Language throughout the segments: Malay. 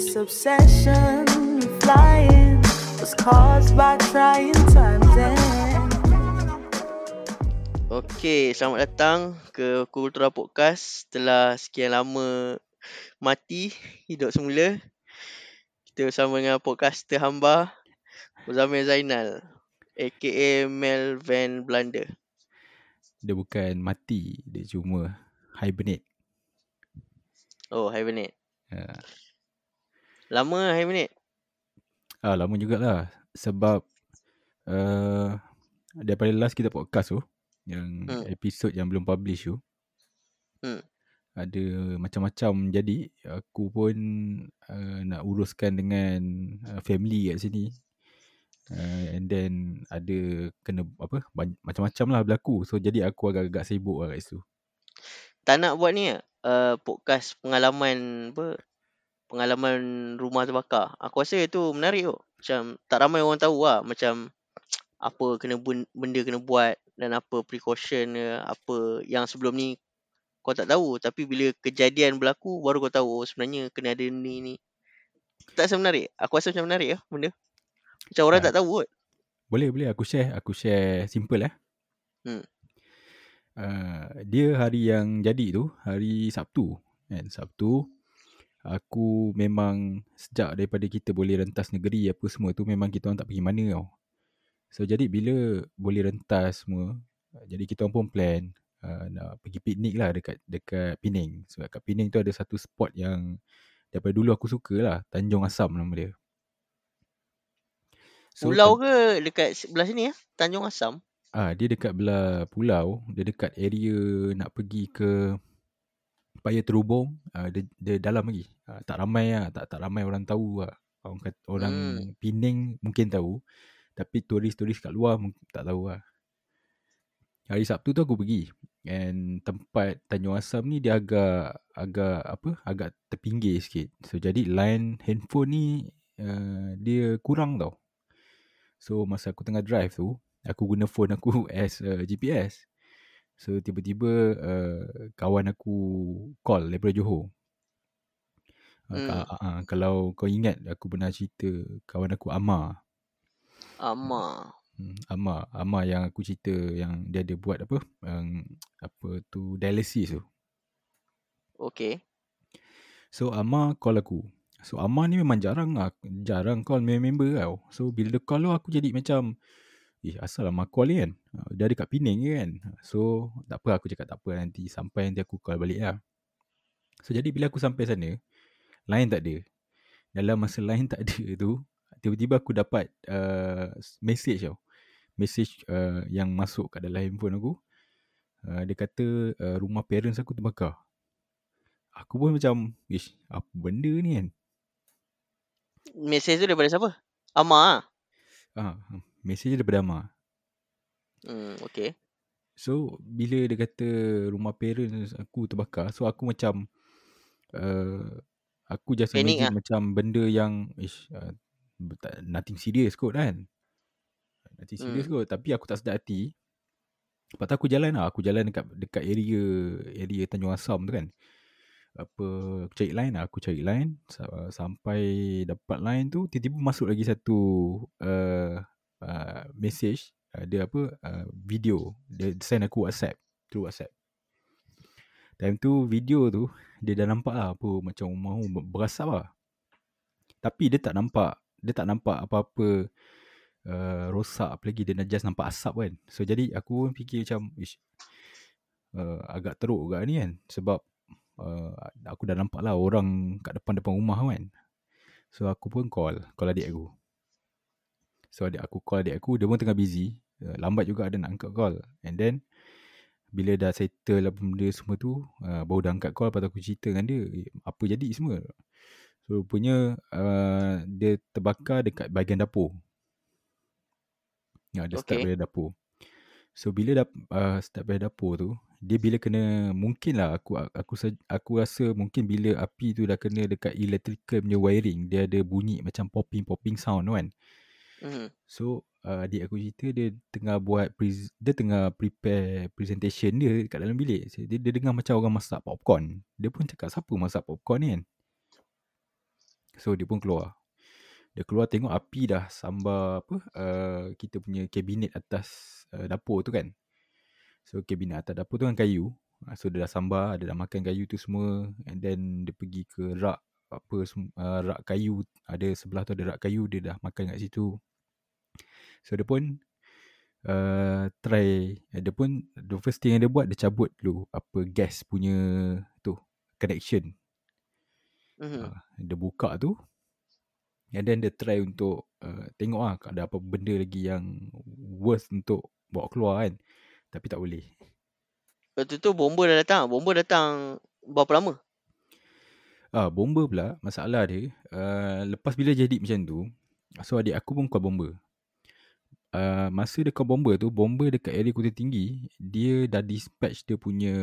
This obsession with flying was caused by trying times and Okey, selamat datang ke Kultura Podcast. Setelah sekian lama mati, hidup semula. Kita bersama dengan podcaster hamba, Muzamil Zainal, aka Mel Van Blunder. Dia bukan mati, dia cuma hibernate. Oh, Hibernate. Uh, Lama Hibernate? ah, lama jugalah sebab uh, daripada last kita podcast tu yang Hmm. hmm. episod yang belum publish tu Hmm. ada macam-macam jadi aku pun uh, nak uruskan dengan uh, family kat sini uh, and then ada kena apa banyak, macam-macam lah berlaku so jadi aku agak-agak sibuk lah kat situ Tak nak buat ni? Uh, podcast pengalaman apa? Pengalaman rumah terbakar. Aku rasa itu menarik tu. Macam tak ramai orang tahu lah. Macam apa kena benda kena buat dan apa precaution ke, apa yang sebelum ni kau tak tahu. Tapi bila kejadian berlaku baru kau tahu oh, sebenarnya kena ada ni ni. Tak rasa menarik? Aku rasa macam menarik lah benda. Macam orang Ah. tak tahu kot. Boleh boleh aku share aku share simple eh. Hmm. Uh, dia hari yang jadi tu hari Sabtu kan Sabtu aku memang sejak daripada kita boleh rentas negeri apa semua tu memang kita orang tak pergi mana tau. So jadi bila boleh rentas semua uh, jadi kita orang pun plan uh, nak pergi piknik lah dekat dekat Penang. Sebab kat Penang tu ada satu spot yang daripada dulu aku suka lah Tanjung Asam nama dia. Pulau tan- ke dekat sebelah sini ya? Tanjung Asam. Ah, dia dekat belah pulau, dia dekat area nak pergi ke Paya Terubung, ah, dia, dia dalam lagi. Ah, tak ramai lah, tak tak ramai orang tahu lah. Orang kata, orang Hmm. Penang mungkin tahu, tapi turis-turis kat luar tak tahu lah. Hari Sabtu tu aku pergi and tempat Tanjung Asam ni dia agak agak apa? Agak terpinggir sikit. So jadi line handphone ni uh, dia kurang tau. So masa aku tengah drive tu, aku guna phone aku as uh, GPS. So tiba-tiba uh, kawan aku call daripada Johor. Uh, Hmm. ka- uh, kalau kau ingat aku pernah cerita kawan aku Amar. Ama. Hmm, Amar, Amar yang aku cerita yang dia ada buat apa? Yang apa tu dialysis tu. Okay. So Amar call aku. So Amar ni memang jarang jarang call member tau. So bila dia call aku jadi macam Eh asal Amar call ni kan? Ah, Dia ada kat Penang ke kan? So tak apa aku cakap tak apa nanti. Sampai nanti aku call balik lah. So jadi bila aku sampai sana Line tak ada. Dalam masa line tak ada tu Tiba-tiba aku dapat uh, Message tau. Message uh, yang masuk kat dalam handphone aku. Uh, Dia kata uh, rumah parents aku terbakar. Aku pun macam Ish apa benda ni kan? Mesej tu daripada siapa? Ama ah. ah, Message daripada Amar Hmm, okay. So bila dia kata rumah parents aku terbakar So aku macam uh, Aku just Panik imagine lah. macam benda yang ish, uh, Nothing serious kot kan Nothing serious Hmm. kot Tapi aku tak sedar hati Lepas tu aku jalan lah Aku jalan dekat dekat area Area Tanjung Asam tu kan apa aku cari line lah aku cari line sa- sampai dapat line tu tiba-tiba masuk lagi satu uh, uh, message uh, dia apa uh, video. Dia send aku WhatsApp through WhatsApp. Time tu video tu dia dah nampak lah apa macam rumah tu berasap lah. Tapi dia tak nampak dia tak nampak apa-apa uh, rosak apalagi dia just nampak asap kan. So jadi aku pun fikir macam ish, uh, agak teruk juga ni kan. Sebab uh, aku dah nampak lah orang kat depan-depan rumah kan. So aku pun call call adik aku so adik aku call adik aku dia pun tengah busy. Uh, lambat juga ada nak angkat call. And then bila dah settle apa benda semua tu uh, baru dah angkat call lepas aku cerita dengan dia eh, apa jadi semua? So rupanya uh, dia terbakar dekat bahagian dapur. Ya dia start Okay. dari dapur. So bila dah uh, start dari dapur tu dia bila kena mungkin lah aku aku aku rasa mungkin bila api tu dah kena dekat electrical punya wiring dia ada bunyi macam popping popping sound tu kan Hmm. So uh, adik aku cerita dia tengah buat pre- dia tengah prepare presentation dia kat dalam bilik. So, Dia, dia dengar macam orang masak popcorn. Dia pun cakap siapa masak popcorn ni kan. So dia pun keluar. Dia keluar tengok api dah sambar apa uh, kita punya kabinet atas uh, dapur tu kan. So kabinet atas dapur tu kan kayu. Uh, so dia dah sambar, dia dah makan kayu tu semua and then dia pergi ke rak apa uh, rak kayu ada sebelah tu ada rak kayu dia dah makan kat situ. So dia pun uh, try dia pun the first thing yang dia buat dia cabut dulu apa gas punya tu connection. Mhm. Uh, dia buka tu and then dia try untuk uh, tengok lah ada apa benda lagi yang worth untuk bawa keluar kan. Tapi tak boleh. Lepas tu bomba dah datang. Bomba datang berapa lama? Ah, bomba pula masalah dia uh, lepas bila jadi macam tu so adik aku pun call bomba. Uh, masa dia call bomba tu bomba dekat area Kota Tinggi dia dah dispatch dia punya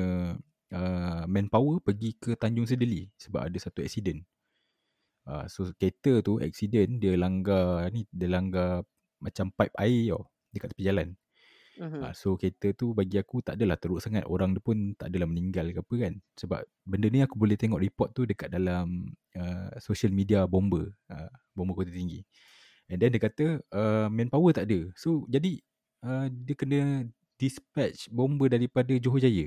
uh, manpower pergi ke Tanjung Sedeli sebab ada satu accident. Uh, so kereta tu accident dia langgar ni dia langgar macam pipe air tau dekat tepi jalan. Ha, so kereta tu bagi aku tak adalah teruk sangat. Orang dia pun tak adalah meninggal ke apa kan. Sebab benda ni aku boleh tengok report tu dekat dalam uh, social media bomba. Uh, bomba kota tinggi. And then dia kata uh, manpower tak ada. So jadi uh, dia kena dispatch bomba daripada Johor Jaya.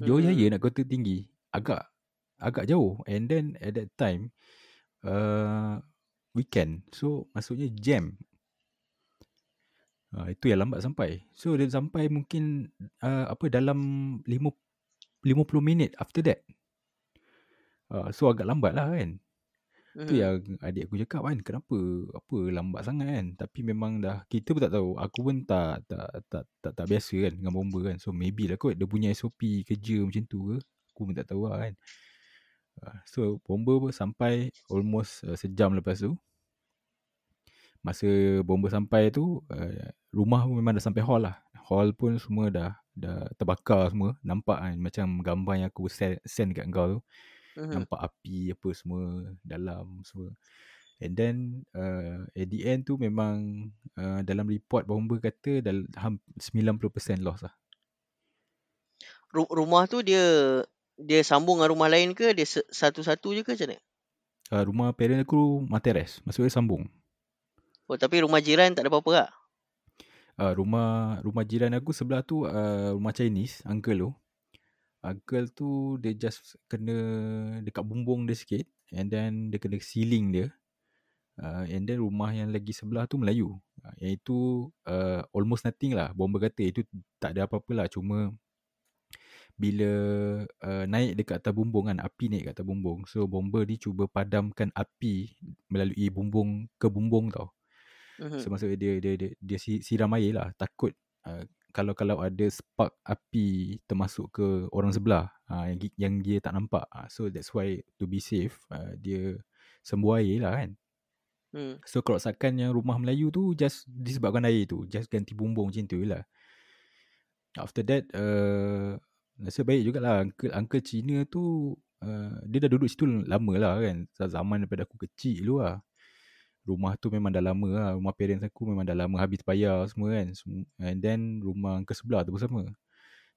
Johor Jaya Mhm. nak kota tinggi agak agak jauh. And then at that time uh, weekend. So maksudnya jam Uh, itu yang lambat sampai. So dia sampai mungkin uh, apa dalam 5 50 minit after that. Uh, so agak lambat lah kan. Mhm. Tu yang adik aku cakap kan kenapa apa lambat sangat kan. Tapi memang dah kita pun tak tahu. Aku pun tak tak tak tak, tak biasa kan dengan bomba kan. So maybe lah kot dia punya SOP kerja macam tu ke. Aku pun tak tahu lah kan. Uh, so bomba pun sampai almost uh, sejam lepas tu. Masa bomba sampai tu uh, rumah pun memang dah sampai hall lah. Hall pun semua dah dah terbakar semua. Nampak kan macam gambar yang aku send, send kat kau tu. Mhm. Nampak api apa semua dalam semua. And then uh, at the end tu memang uh, dalam report bomba kata dal- ham- 90% loss lah. Ru- rumah tu dia dia sambung dengan rumah lain ke? Dia satu-satu je ke macam mana? Uh, rumah parent aku materes. Maksudnya sambung. Oh, tapi rumah jiran tak ada apa-apa lah? Uh, rumah rumah jiran aku sebelah tu uh, rumah Chinese, uncle tu. Uncle tu dia just kena dekat bumbung dia sikit and then dia kena ceiling dia. Uh, and then rumah yang lagi sebelah tu Melayu. Uh, yang itu uh, almost nothing lah. Bomba kata itu tak ada apa-apa lah. Cuma bila uh, naik dekat atas bumbung kan, api naik kat atas bumbung. So bomba ni cuba padamkan api melalui bumbung ke bumbung tau. Mhm. So dia dia dia, dia si- siram air lah takut uh, kalau kalau ada spark api termasuk ke orang sebelah uh, yang yang dia tak nampak. Uh, so that's why to be safe uh, dia sembuh air lah kan. Hmm. So kerosakan yang rumah Melayu tu just disebabkan air tu, just ganti bumbung macam tu lah. After that uh, Nasib baik jugalah Uncle, uncle Cina tu uh, Dia dah duduk situ lama lah kan Zaman daripada aku kecil dulu lah Rumah tu memang dah lama lah. Rumah parents aku memang dah lama habis bayar semua kan. And then rumah uncle sebelah tu pun sama.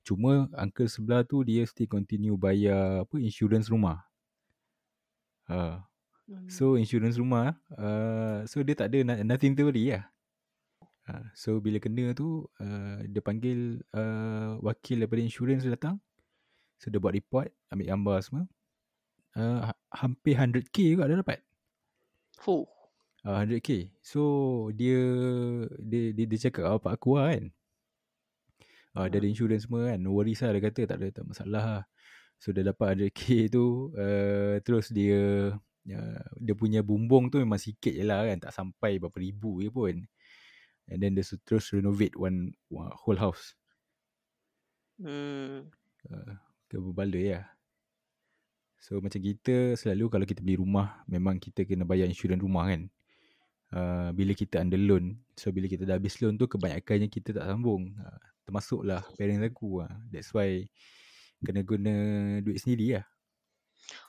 Cuma uncle sebelah tu dia still continue bayar apa insurans rumah. Uh, So insurans rumah uh, So dia tak ada no- nothing to worry lah. Uh, So bila kena tu uh, Dia panggil uh, wakil daripada insurans tu datang. So dia buat report Ambil gambar semua. Uh, ha- Hampir 100k juga dia dapat. Fuh. Uh, 100k So dia Dia dia, dia cakap kat bapak aku lah kan. Uh, Dia ada Hmm. insurans semua kan. No worries lah dia kata Tak ada tak masalah lah. So dia dapat 100k tu uh, Terus dia uh, Dia punya bumbung tu memang sikit je lah kan. Tak sampai berapa ribu je pun. And then dia terus renovate one, one whole house. Hmm. uh, Ke berbaloi lah. So macam kita selalu kalau kita beli rumah Memang kita kena bayar insurans rumah kan uh, Bila kita under loan So bila kita dah habis loan tu Kebanyakannya kita tak sambung uh, Termasuklah parents aku uh. That's why Kena guna duit sendiri lah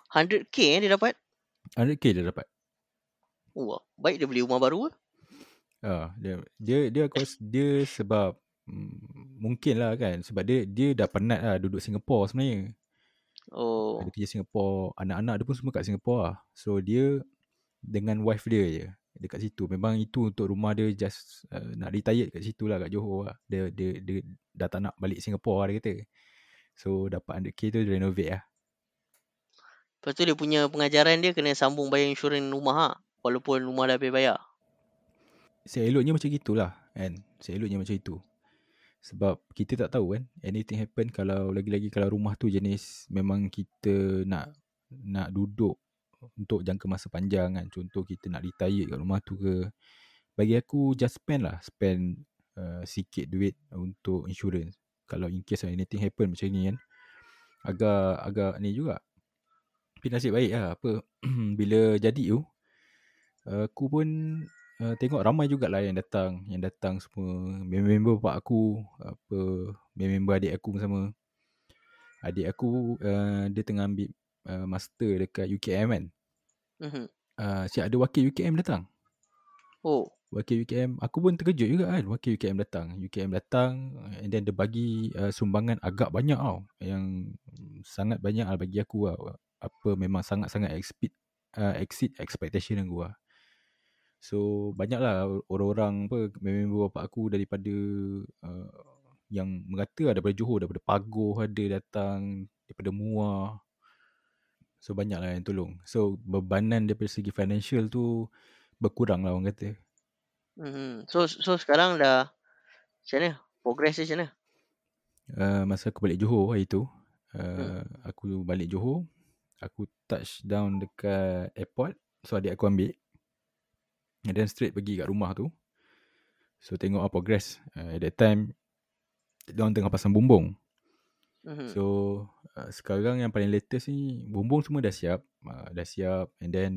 100k eh dia dapat? 100k dia dapat Wah, baik dia beli rumah baru ke? Ah, dia dia dia aku dia sebab mm, mungkin lah kan sebab dia dia dah penat lah duduk Singapore sebenarnya. Oh. Ada kerja Singapore. Anak-anak dia pun semua kat Singapore lah. So dia dengan wife dia je dekat situ. Memang itu untuk rumah dia just uh, nak retired kat situ lah kat Johor lah. Dia, dia, dia dah tak nak balik Singapore lah dia kata. So dapat 100k tu dia renovate lah. Lepas tu dia punya pengajaran dia kena sambung bayar insurans rumah ha. Walaupun rumah dah habis bayar. Seeloknya macam gitulah kan. Seeloknya macam itu. Sebab kita tak tahu kan anything happen kalau lagi-lagi kalau rumah tu jenis memang kita nak nak duduk untuk jangka masa panjang kan. Contoh kita nak retire kat rumah tu ke. Bagi aku just spend lah. Spend uh, sikit duit untuk insurance. Kalau in case anything happen macam ni kan. Agak agak ni juga. Tapi nasib baik lah. Apa, bila jadi tu. Uh, aku pun uh, tengok ramai jugalah yang datang. Yang datang semua. Member-member bapak aku. Apa, member adik aku sama. Adik aku uh, dia tengah ambil uh, master dekat UKM kan. Mhm. Uh, siap ada wakil UKM datang. Oh. Wakil UKM. Aku pun terkejut juga kan. Wakil UKM datang. UKM datang. And then dia bagi uh, sumbangan agak banyak tau. Yang sangat banyak lah bagi aku lah. Apa memang sangat-sangat exceed, uh, exceed expectation aku lah. So banyak lah orang-orang apa member bapak aku daripada uh, yang mengata lah daripada Johor, daripada Pagoh ada datang, daripada Muar. So banyak lah yang tolong. So bebanan daripada segi financial tu berkurang lah orang kata. Mhm. So so sekarang dah macam mana? Progress dia macam mana? Uh, masa aku balik Johor hari tu, uh, Hmm. aku balik Johor, aku touch down dekat airport. So adik aku ambil. And then straight pergi kat rumah tu. So tengok apa progress. Uh, at that time, diorang tengah pasang bumbung. Mhm. So uh, sekarang yang paling latest ni bumbung semua dah siap, uh, dah siap and then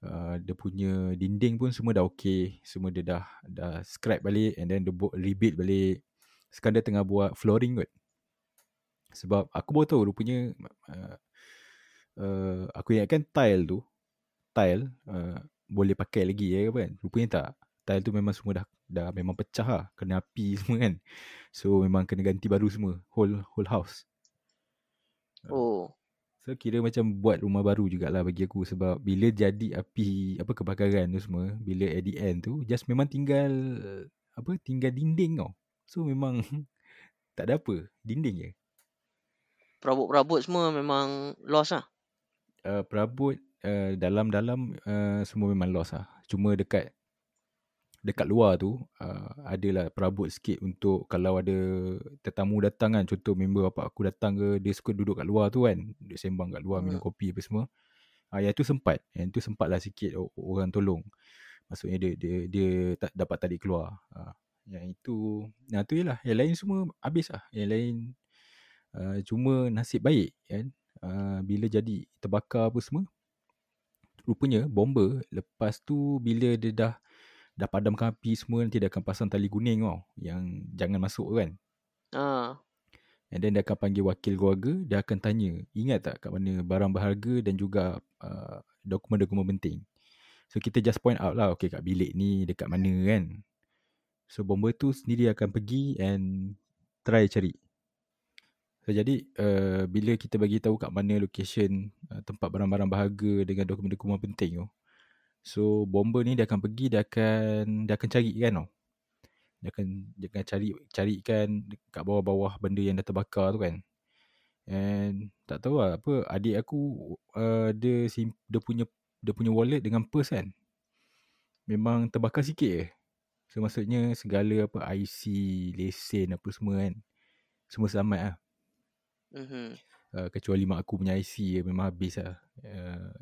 uh, dia punya dinding pun semua dah okey, semua dia dah dah scrap balik and then dia rebuild balik. Sekarang dia tengah buat flooring kot. Sebab aku baru tahu rupanya uh, uh, aku ingatkan tile tu tile uh, boleh pakai lagi ya kan. Rupanya tak. Tile tu memang semua dah dah memang pecah lah, kena api semua kan. So memang kena ganti baru semua, whole whole house. Oh. So kira macam buat rumah baru jugalah bagi aku sebab bila jadi api apa kebakaran tu semua, bila at the end tu just memang tinggal apa tinggal dinding tau. So memang tak ada apa, dinding je. Perabot-perabot semua memang lost lah. Uh, perabot uh, dalam-dalam uh, semua memang lost lah. Cuma dekat dekat luar tu uh, adalah perabot sikit untuk kalau ada tetamu datang kan contoh member bapak aku datang ke dia suka duduk kat luar tu kan duduk sembang kat luar minum Hmm. kopi apa semua. Uh, yang tu sempat yang tu sempat lah sikit orang tolong. Maksudnya dia dia dia tak dapat tarik keluar. Uh, yang itu yang tu je lah. Yang lain semua habis lah. Yang lain uh, cuma nasib baik kan uh, bila jadi terbakar apa semua rupanya bomber lepas tu bila dia dah dah padamkan api semua nanti dia akan pasang tali kuning tau yang jangan masuk kan Ah. and then dia akan panggil wakil keluarga dia akan tanya ingat tak kat mana barang berharga dan juga uh, dokumen-dokumen penting so kita just point out lah okay kat bilik ni dekat mana kan so bomber tu sendiri akan pergi and try cari So, jadi uh, bila kita bagi tahu kat mana location uh, tempat barang-barang berharga dengan dokumen-dokumen penting tu. So bomber ni dia akan pergi dia akan dia akan cari kan tau. Dia akan dia akan cari carikan kat bawah-bawah benda yang dah terbakar tu kan. And tak tahu lah apa adik aku uh, dia sim, dia punya dia punya wallet dengan purse kan. Memang terbakar sikit je. So maksudnya segala apa IC, lesen apa semua kan. Semua selamat lah. Mhm. Uh, kecuali mak aku punya IC je memang habis lah. Uh,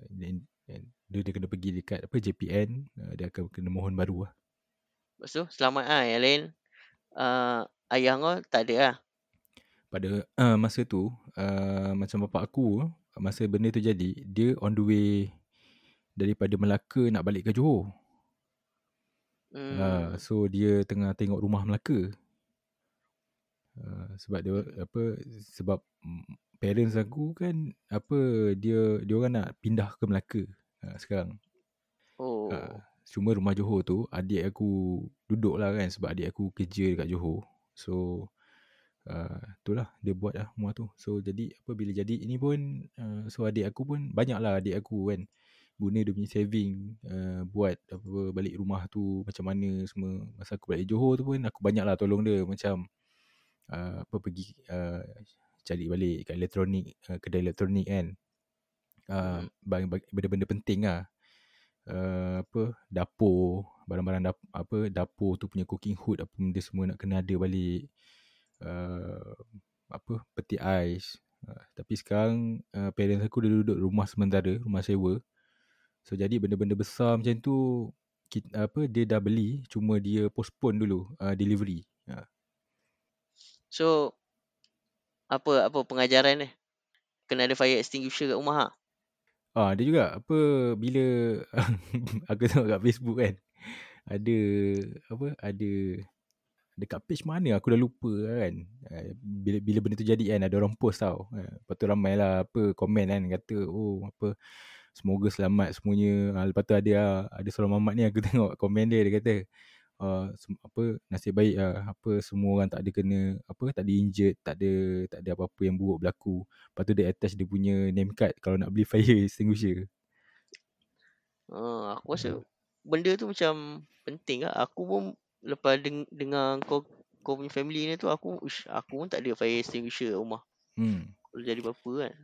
then dia, dia kena pergi dekat apa JPN, uh, dia akan kena mohon baru lah. Lepas tu selamat ah yang lain uh, ayah kau tak ada lah. Pada uh, masa tu, uh, macam bapak aku, masa benda tu jadi, dia on the way daripada Melaka nak balik ke Johor. Hmm. Uh, so dia tengah tengok rumah Melaka. Uh, sebab dia apa sebab parents aku kan apa dia dia orang nak pindah ke Melaka uh, sekarang. Oh. Uh, cuma rumah Johor tu adik aku duduk lah kan sebab adik aku kerja dekat Johor. So uh, itulah dia buat lah semua tu so jadi apa bila jadi ini pun uh, so adik aku pun banyak lah adik aku kan guna dia punya saving uh, buat apa balik rumah tu macam mana semua masa aku balik Johor tu pun aku banyak lah tolong dia macam uh, apa pergi uh, cari balik kat elektronik uh, kedai elektronik kan. Uh, Hmm. benda-benda penting lah. Uh, apa dapur barang-barang dap, apa dapur tu punya cooking hood apa benda semua nak kena ada balik. Uh, apa peti ais. Uh, tapi sekarang uh, parents aku dah duduk rumah sementara rumah sewa. So jadi benda-benda besar macam tu kita, apa dia dah beli cuma dia postpone dulu uh, delivery. Uh. So apa apa pengajaran dia? Kena ada fire extinguisher kat rumah ha. Ah dia juga. Apa bila aku tengok kat Facebook kan ada apa ada dekat page mana? Aku dah lupa kan. Uh, bila bila benda tu jadi kan ada orang post tau. Uh, lepas tu ramai lah apa komen kan kata oh apa semoga selamat semuanya. Uh, lepas tu ada ada seorang mamat ni aku tengok komen dia dia kata uh, apa nasib baik uh, apa semua orang tak ada kena apa tak ada injured tak ada tak ada apa-apa yang buruk berlaku lepas tu dia attach dia punya name card kalau nak beli fire extinguisher Uh, aku rasa benda tu macam penting lah. Aku pun lepas deng- dengar kau kau punya family ni tu aku ush, aku pun tak ada fire extinguisher rumah. Hmm. Kalau jadi apa-apa kan.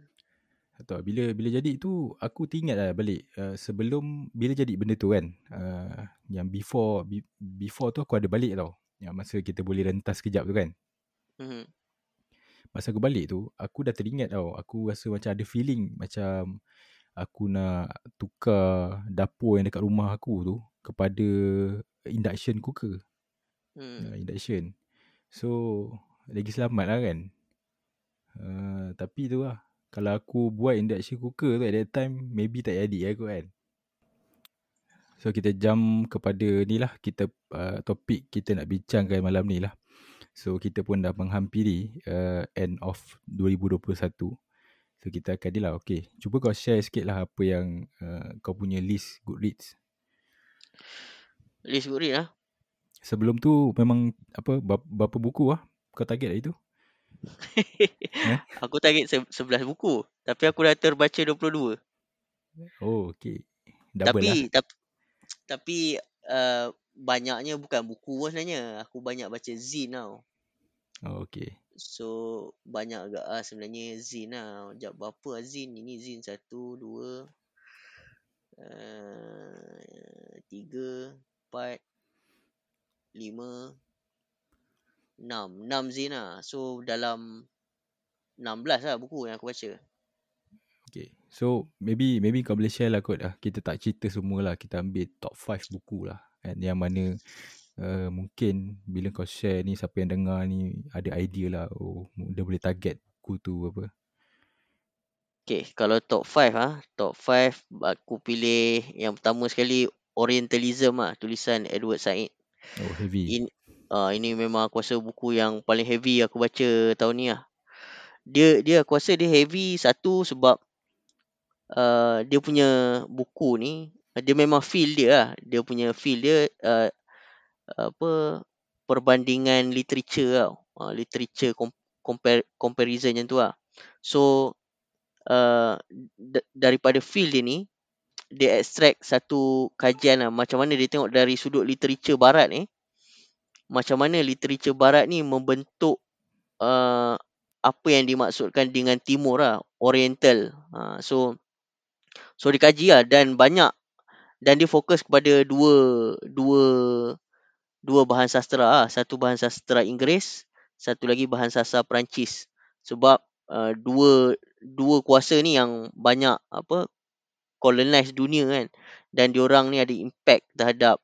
Tak bila bila jadi tu aku teringat lah balik uh, sebelum bila jadi benda tu kan uh, yang before be, before tu aku ada balik tau. Yang masa kita boleh rentas kejap tu kan. Hmm. masa aku balik tu aku dah teringat tau. Aku rasa macam ada feeling macam aku nak tukar dapur yang dekat rumah aku tu kepada induction cooker. Hmm. uh, induction. So lagi selamat lah kan. Uh, tapi tu lah kalau aku buat induction cooker tu at that time maybe tak jadi aku kan. So kita jump kepada ni lah kita uh, topik kita nak bincangkan malam ni lah. So kita pun dah menghampiri uh, end of 2021 so kita akan ni lah okay. Cuba kau share sikit lah apa yang uh, kau punya list Goodreads. List good read lah. sebelum tu memang apa berapa, buku lah kau target hari tu Eh? aku target se- 11 buku. Tapi aku dah terbaca 22. oh okay double tapi lah tapi tapi uh, banyaknya bukan buku pun sebenarnya. Aku banyak baca zine tau. oh, okay So banyak agak ah sebenarnya zine lah. Sekejap berapa lah zine? Ini satu, dua, uh, tiga, empat, lima, enam. Enam zine lah. So dalam 16 lah buku yang aku baca. Okay. So maybe maybe kau boleh share lah kot lah. Kita tak cerita semua lah. Kita ambil top 5 buku lah. And yang mana uh, mungkin bila kau share ni siapa yang dengar ni ada idea lah. Oh dia boleh target buku tu apa. Okay, kalau top 5 ah, top 5 aku pilih yang pertama sekali Orientalism ah, tulisan Edward Said. Oh heavy. In uh, ini memang aku rasa buku yang paling heavy aku baca tahun ni lah. Dia dia aku rasa dia heavy satu sebab uh, dia punya buku ni dia memang feel dia lah. Dia punya feel dia uh, apa perbandingan literature tau. Uh, literature com- compare, comparison macam tu lah. So uh, d- daripada feel dia ni dia extract satu kajian lah macam mana dia tengok dari sudut literature barat ni macam mana literature barat ni membentuk uh, apa yang dimaksudkan dengan timur lah oriental. Uh, so so dikaji lah dan banyak dan dia fokus kepada dua dua dua bahan sastra lah. satu bahan sastra Inggeris satu lagi bahan sastra Perancis. Sebab uh, dua dua kuasa ni yang banyak apa colonize dunia kan. Dan diorang ni ada impact terhadap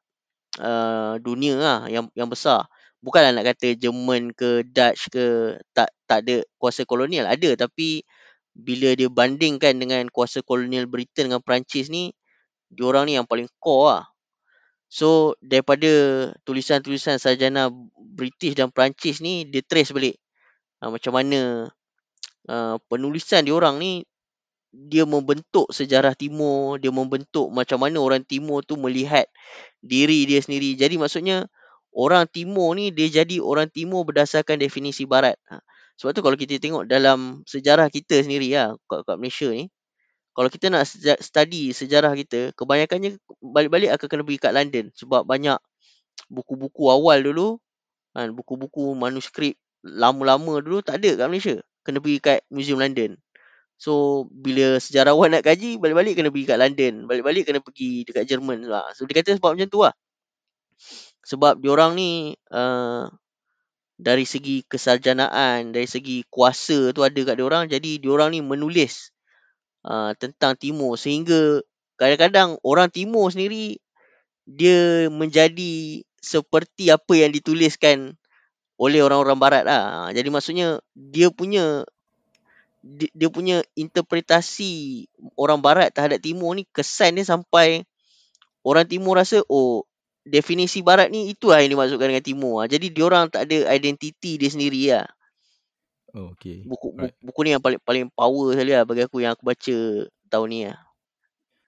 uh, dunia lah yang yang besar. Bukanlah nak kata Jerman ke Dutch ke tak tak ada kuasa kolonial. Ada tapi bila dia bandingkan dengan kuasa kolonial Britain dengan Perancis ni diorang ni yang paling core lah. So daripada tulisan-tulisan sarjana British dan Perancis ni dia trace balik uh, macam mana uh, penulisan diorang ni dia membentuk sejarah timur, dia membentuk macam mana orang timur tu melihat diri dia sendiri. Jadi maksudnya orang timur ni dia jadi orang timur berdasarkan definisi barat. Ha. Sebab tu kalau kita tengok dalam sejarah kita sendiri lah kat, kat Malaysia ni, kalau kita nak study sejarah kita, kebanyakannya balik-balik akan kena pergi kat London sebab banyak buku-buku awal dulu, kan, buku-buku manuskrip lama-lama dulu tak ada kat Malaysia. Kena pergi kat Museum London. So bila sejarawan nak kaji balik-balik kena pergi kat London, balik-balik kena pergi dekat Jerman lah. So dia kata sebab macam tu lah. Sebab diorang ni uh, dari segi kesarjanaan, dari segi kuasa tu ada kat diorang jadi diorang ni menulis uh, tentang timur sehingga kadang-kadang orang timur sendiri dia menjadi seperti apa yang dituliskan oleh orang-orang barat lah. Jadi maksudnya dia punya dia, dia punya interpretasi orang barat terhadap timur ni kesan dia sampai orang timur rasa oh definisi barat ni itu lah yang dimaksudkan dengan timur lah. Jadi diorang tak ada identiti dia sendiri lah. Oh, okay. Buku, Right. buku, buku ni yang paling paling power sekali lah bagi aku yang aku baca tahun ni lah.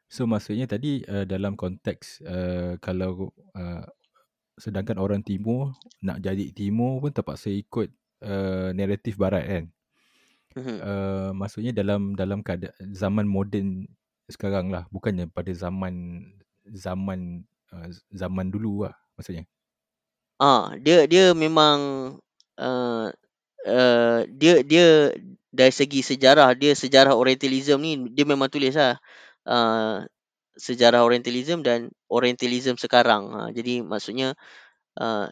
So maksudnya tadi uh, dalam konteks uh, kalau uh, sedangkan orang timur nak jadi timur pun terpaksa ikut uh, naratif barat kan. Mhm. Uh, maksudnya dalam dalam keadaan zaman moden sekarang lah bukannya pada zaman zaman uh, zaman dulu lah maksudnya. Ah, dia dia memang uh, uh, dia dia dari segi sejarah dia sejarah orientalism ni dia memang tulis lah uh, sejarah orientalism dan orientalism sekarang. Ha, jadi maksudnya uh,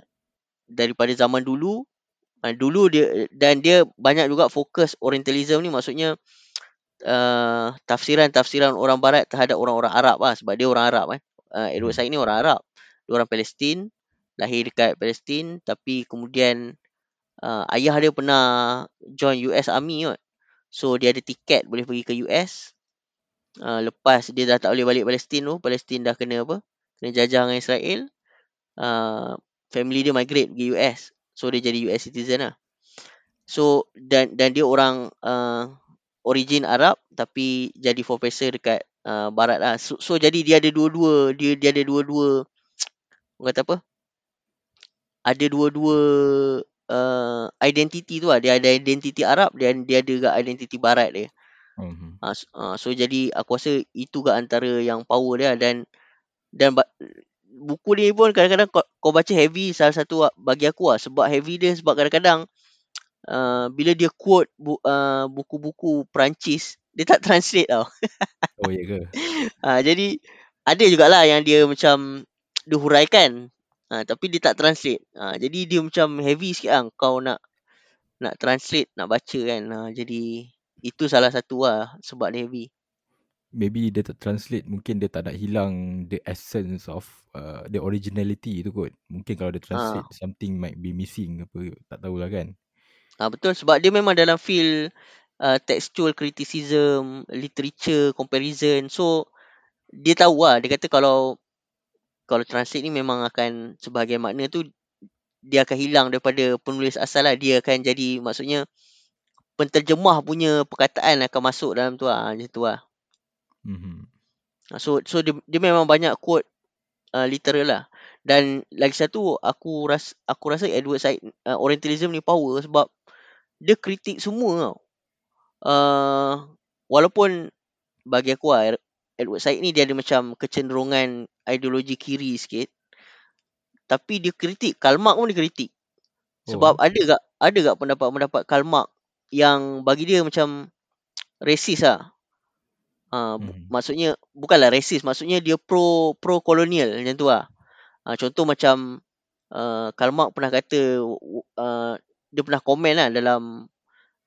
daripada zaman dulu uh, dulu dia dan dia banyak juga fokus orientalism ni maksudnya uh, tafsiran-tafsiran orang barat terhadap orang-orang Arab lah sebab dia orang Arab kan. Uh, Edward Hmm. Said ni orang Arab. Dia orang Palestin, lahir dekat Palestin tapi kemudian uh, ayah dia pernah join US Army kot. So dia ada tiket boleh pergi ke US. Uh, lepas dia dah tak boleh balik Palestin tu, Palestin dah kena apa? Kena jajah dengan Israel. Uh, family dia migrate pergi US. So dia jadi US citizen lah. So dan dan dia orang uh, origin Arab tapi jadi professor dekat uh, barat lah. So, so jadi dia ada dua-dua, dia dia ada dua-dua orang kata apa? Ada dua-dua uh, identiti tu lah. Dia ada identiti Arab dan dia ada juga identiti barat dia. Hmm. Uh, so, uh, so jadi aku rasa itu ke antara yang power dia dan dan ba- buku ni pun kadang-kadang kau, kau baca heavy salah satu bagi aku lah sebab heavy dia sebab kadang-kadang uh, bila dia quote bu, uh, buku-buku Perancis dia tak translate tau. Oh ya ke? Ha, jadi ada jugalah yang dia macam dia huraikan. Ha, tapi dia tak translate. Ha, jadi dia macam heavy sikit lah kau nak nak translate, nak baca kan. Ha, jadi itu salah satu lah sebab dia heavy. Maybe dia tak translate mungkin dia tak nak hilang the essence of uh, the originality tu kot. Mungkin kalau dia translate something might be missing apa tak tahulah kan. Ha, betul sebab dia memang dalam feel uh, textual criticism, literature comparison. So dia tahu lah, dia kata kalau kalau translate ni memang akan sebahagian makna tu dia akan hilang daripada penulis asal lah. Dia akan jadi maksudnya penterjemah punya perkataan akan masuk dalam tu lah. Macam tu lah. Hmm. Ah, So so dia, dia memang banyak quote uh, literal lah. Dan lagi satu aku ras aku rasa Edward Said uh, Orientalism ni power sebab dia kritik semua tau. Uh, walaupun bagi aku lah Edward Said ni dia ada macam kecenderungan ideologi kiri sikit. Tapi dia kritik Karl Marx pun dia kritik. Sebab Oh. ada gak ada gak pendapat-pendapat Karl Marx yang bagi dia macam racist lah. Bu- Hmm. maksudnya bukanlah racist, maksudnya dia pro pro kolonial macam tu lah. Ha, contoh macam uh, Karl Marx pernah kata uh, dia pernah komen lah dalam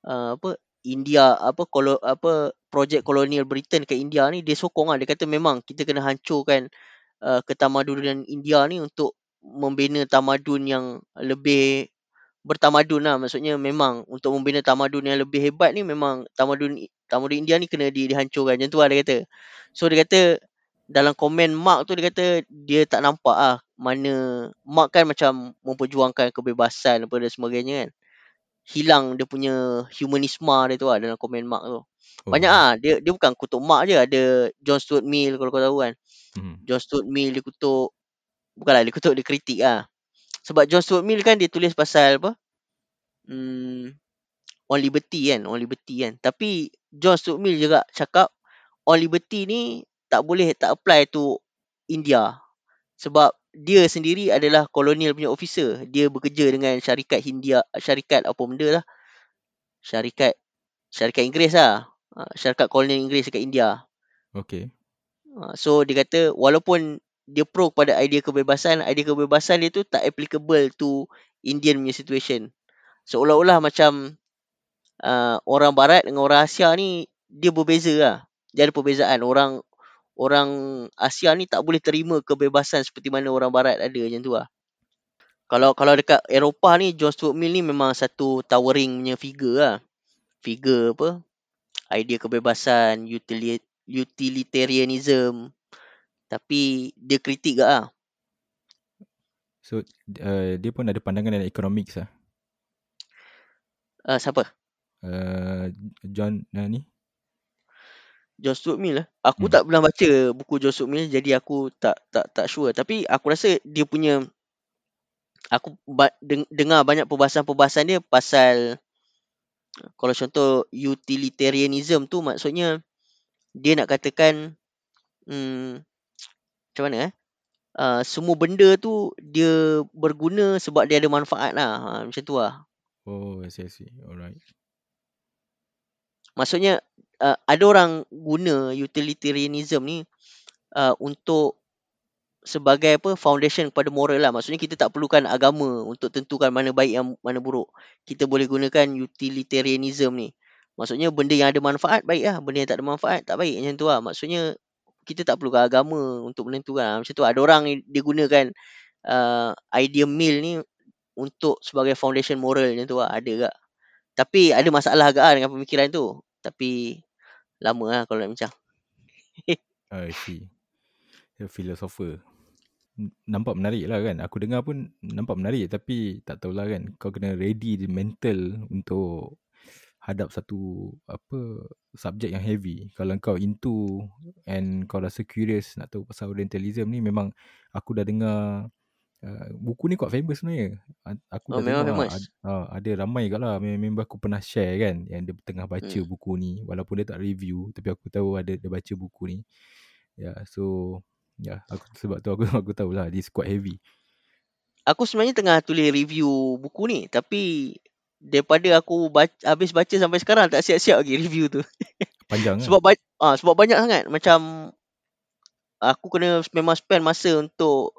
uh, apa India apa kolo, apa projek kolonial Britain ke India ni dia sokong lah dia kata memang kita kena hancurkan uh, ketamadunan India ni untuk membina tamadun yang lebih bertamadun lah maksudnya memang untuk membina tamadun yang lebih hebat ni memang tamadun tamadun India ni kena di, dihancurkan macam tu lah dia kata so dia kata dalam komen Mark tu dia kata dia tak nampak ah mana Mark kan macam memperjuangkan kebebasan apa dan sebagainya kan hilang dia punya humanisme dia tu lah dalam komen Mark tu Oh. banyak ah dia dia bukan kutuk Mark je ada John Stuart Mill kalau kau tahu kan Hmm. John Stuart Mill dia kutuk bukanlah dia kutuk dia kritik ah Sebab John Stuart Mill kan dia tulis pasal apa? Hmm, on liberty kan, on liberty kan. Tapi John Stuart Mill juga cakap on liberty ni tak boleh tak apply to India. Sebab dia sendiri adalah kolonial punya officer. Dia bekerja dengan syarikat Hindia, syarikat apa benda lah. Syarikat syarikat Inggeris lah. Ah, Syarikat kolonial Inggeris dekat India. Okay. Ah, So dia kata walaupun dia pro kepada idea kebebasan, idea kebebasan dia tu tak applicable to Indian punya situation. Seolah-olah macam uh, orang barat dengan orang Asia ni dia berbeza lah. Dia ada perbezaan. Orang orang Asia ni tak boleh terima kebebasan seperti mana orang barat ada macam tu lah. Kalau kalau dekat Eropah ni John Stuart Mill ni memang satu towering punya figure lah. Figure apa? Idea kebebasan, utili- utilitarianism. Tapi dia kritik ke lah. So uh, dia pun ada pandangan dalam economics lah. Uh, siapa? Uh, John uh, ni. John Stuart Mill lah. Aku Hmm. tak pernah baca buku John Stuart Mill jadi aku tak tak tak sure. Tapi aku rasa dia punya aku ba- deng- dengar banyak perbahasan-perbahasan dia pasal kalau contoh utilitarianism tu maksudnya dia nak katakan hmm, macam mana eh? Uh, semua benda tu dia berguna sebab dia ada manfaat lah. Ha, macam tu lah. Oh, I see, I see. Alright. Maksudnya uh, ada orang guna utilitarianism ni uh, untuk sebagai apa foundation kepada moral lah. Maksudnya kita tak perlukan agama untuk tentukan mana baik yang mana buruk. Kita boleh gunakan utilitarianism ni. Maksudnya benda yang ada manfaat baik lah. Benda yang tak ada manfaat tak baik macam tu lah. Maksudnya kita tak perlukan agama untuk menentukan lah. Macam tu ada orang dia gunakan uh, idea mill ni untuk sebagai foundation moral macam tu lah. Ada gak. Tapi ada masalah agak lah dengan pemikiran tu. Tapi lama lah kalau nak bincang. I see. Dia philosopher. Nampak menarik lah kan. Aku dengar pun nampak menarik tapi tak tahulah kan. Kau kena ready the mental untuk hadap satu apa subjek yang heavy. Kalau kau into and kau rasa curious nak tahu pasal Orientalism ni memang aku dah dengar uh, buku ni quite famous sebenarnya. Aku Oh, memang famous. ad, uh, ada ramai kat lah member aku pernah share kan yang dia tengah baca Hmm. buku ni walaupun dia tak review tapi aku tahu ada dia baca buku ni. Ya, yeah, so ya yeah, aku sebab tu aku aku tahulah this quite heavy. Aku sebenarnya tengah tulis review buku ni tapi daripada aku baca, habis baca sampai sekarang tak siap-siap lagi review tu. Panjang kan? sebab ba- ah sebab banyak sangat macam aku kena memang spend masa untuk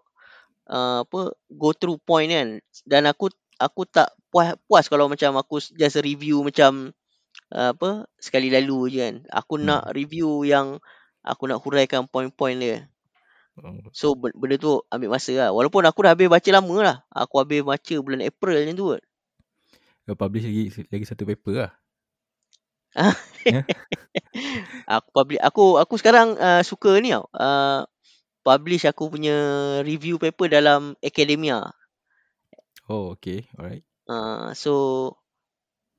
uh, apa go through point kan dan aku aku tak puas puas kalau macam aku just review macam uh, apa sekali lalu je kan. Aku Hmm. nak review yang aku nak huraikan point-point dia. Oh, So ben- benda tu ambil masa lah. Walaupun aku dah habis baca lama lah. Aku habis baca bulan April macam tu kot. kau publish lagi lagi satu paper lah. Aku publish aku aku sekarang uh, suka ni tau. Uh, publish aku punya review paper dalam academia. Oh, okay. Alright. Uh, so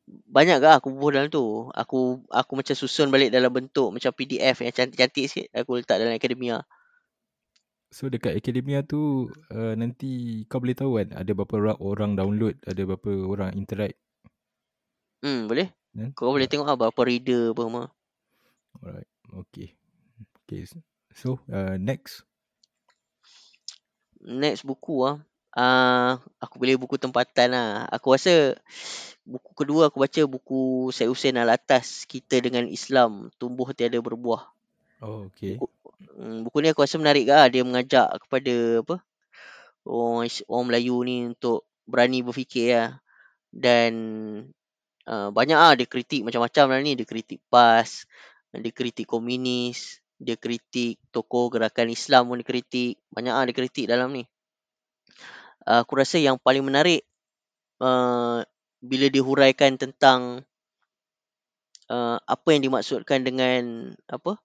banyak ke aku bubuh dalam tu. Aku aku macam susun balik dalam bentuk macam PDF yang cantik-cantik sikit. Aku letak dalam academia. So dekat akademia tu uh, nanti kau boleh tahu kan ada berapa orang, download, ada berapa orang interact Hmm, boleh? kan? Kau boleh tengok lah berapa reader apa semua. Alright. Okay. Okay. So uh, next. Next buku ah. Uh, aku pilih buku tempatan lah. Aku rasa buku kedua aku baca buku Syed Hussein Alatas Kita dengan Islam Tumbuh Tiada Berbuah. Oh, okay. Buku, hmm, buku ni aku rasa menarik ke lah. Dia mengajak kepada apa orang, Is- orang Melayu ni untuk berani berfikir lah. Dan uh, banyak lah dia kritik macam-macam lah ni. Dia kritik PAS, dia kritik komunis, dia kritik tokoh gerakan Islam pun dia kritik. Banyak lah dia kritik dalam ni. Uh, aku rasa yang paling menarik uh, bila dia huraikan tentang uh, apa yang dimaksudkan dengan apa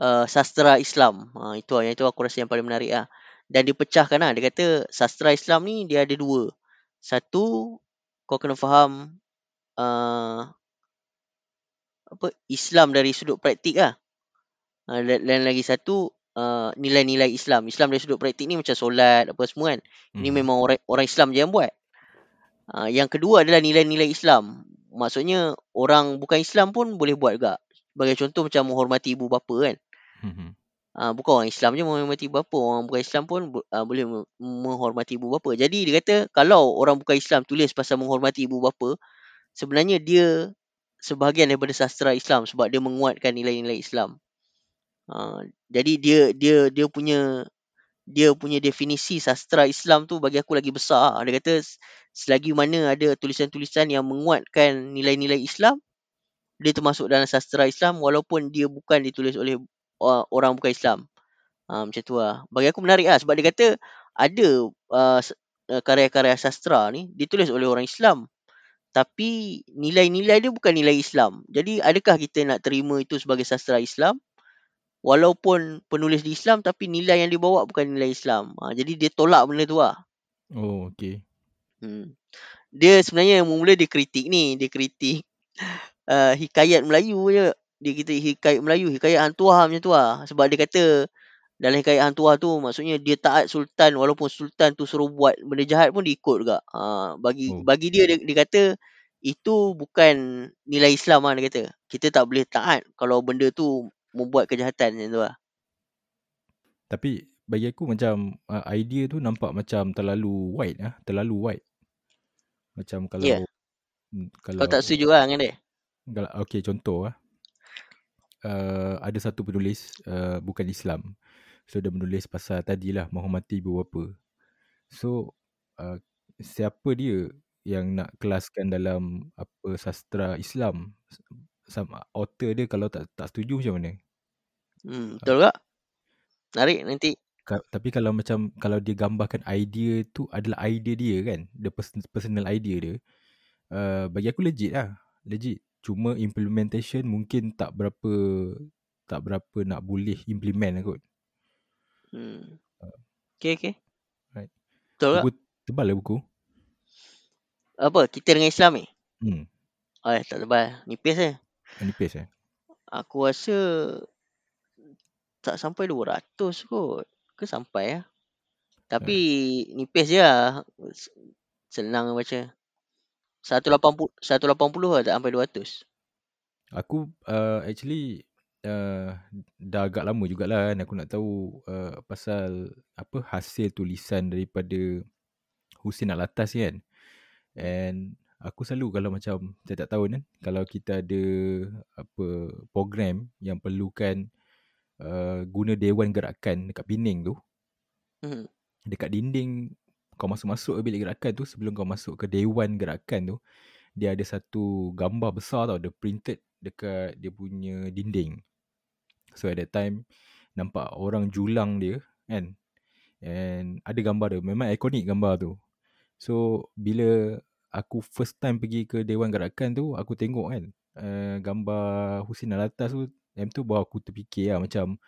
uh, sastra Islam. Ha, itu lah, yang itu aku rasa yang paling menarik lah. Dan dia pecahkan lah. Dia kata sastra Islam ni dia ada dua. Satu, kau kena faham uh, apa Islam dari sudut praktik lah. Uh, dan, dan lagi satu, uh, nilai-nilai Islam. Islam dari sudut praktik ni macam solat apa semua kan. Ini Mhm. memang orang orang Islam je yang buat. Uh, yang kedua adalah nilai-nilai Islam. Maksudnya orang bukan Islam pun boleh buat juga. Sebagai contoh macam menghormati ibu bapa kan. Mhm. Uh, bukan orang Islam je menghormati ibu bapa. Orang bukan Islam pun uh, boleh me- menghormati ibu bapa. Jadi dia kata kalau orang bukan Islam tulis pasal menghormati ibu bapa, sebenarnya dia sebahagian daripada sastra Islam sebab dia menguatkan nilai-nilai Islam. Uh, jadi dia dia dia punya dia punya definisi sastra Islam tu bagi aku lagi besar. Dia kata selagi mana ada tulisan-tulisan yang menguatkan nilai-nilai Islam, dia termasuk dalam sastra Islam walaupun dia bukan ditulis oleh uh, orang bukan Islam. Ha, macam tu lah. Bagi aku menarik lah sebab dia kata ada uh, karya-karya sastra ni ditulis oleh orang Islam. Tapi nilai-nilai dia bukan nilai Islam. Jadi adakah kita nak terima itu sebagai sastra Islam? Walaupun penulis di Islam tapi nilai yang dibawa bukan nilai Islam. Ha, jadi dia tolak benda tu lah. Oh, okay. Hmm. Dia sebenarnya yang mula dia kritik ni. Dia kritik uh, hikayat Melayu je. Dia kata hikayat Melayu, hikayat hantuah macam tu lah. Sebab dia kata dalam hikayat hantuah tu maksudnya dia taat sultan walaupun sultan tu suruh buat benda jahat pun dia ikut juga. Ha, bagi Oh. bagi dia, dia dia kata itu bukan nilai Islam lah dia kata. Kita tak boleh taat kalau benda tu membuat kejahatan macam tu lah. Tapi bagi aku macam uh, idea tu nampak macam terlalu wide ah, terlalu wide. Macam kalau Ya. mm, kalau Kau tak setuju lah dengan dia? kalau okey contoh ah. Uh, ada satu penulis uh, bukan Islam. So dia menulis pasal tadilah menghormati ibu bapa. So uh, siapa dia yang nak kelaskan dalam apa sastra Islam? Sama author dia kalau tak tak setuju macam mana? Hmm, betul tak? Menarik nanti. Ka- tapi kalau macam kalau dia gambarkan idea tu adalah idea dia kan the person, personal idea dia uh, bagi aku legit lah legit cuma implementation mungkin tak berapa tak berapa nak boleh implement lah kot Hmm. Okay, okay. right. Betul tak? buku tebal lah buku Apa? Kita dengan Islam ni? hmm Oh, tak tebal. Nipis je. Nipis eh Aku rasa tak sampai 200 kot. Ke sampai lah. Tapi nipis je lah. Senang baca. 180 180 lah tak sampai 200. aku uh, actually uh, dah agak lama jugalah kan aku nak tahu uh, pasal apa hasil tulisan daripada Husin Alatas kan and aku selalu kalau macam tiap-tiap tahun kan kalau kita ada apa program yang perlukan uh, guna dewan gerakan dekat Pening tu Hmm. dekat dinding kau masuk-masuk ke bilik gerakan tu sebelum kau masuk ke dewan gerakan tu dia ada satu gambar besar tau dia printed dekat dia punya dinding. So at that time nampak orang julang dia kan? And ada gambar dia memang ikonik gambar tu. So bila aku first time pergi ke dewan gerakan tu aku tengok kan uh, gambar Husin Alatas tu time tu baru aku terfikir lah macam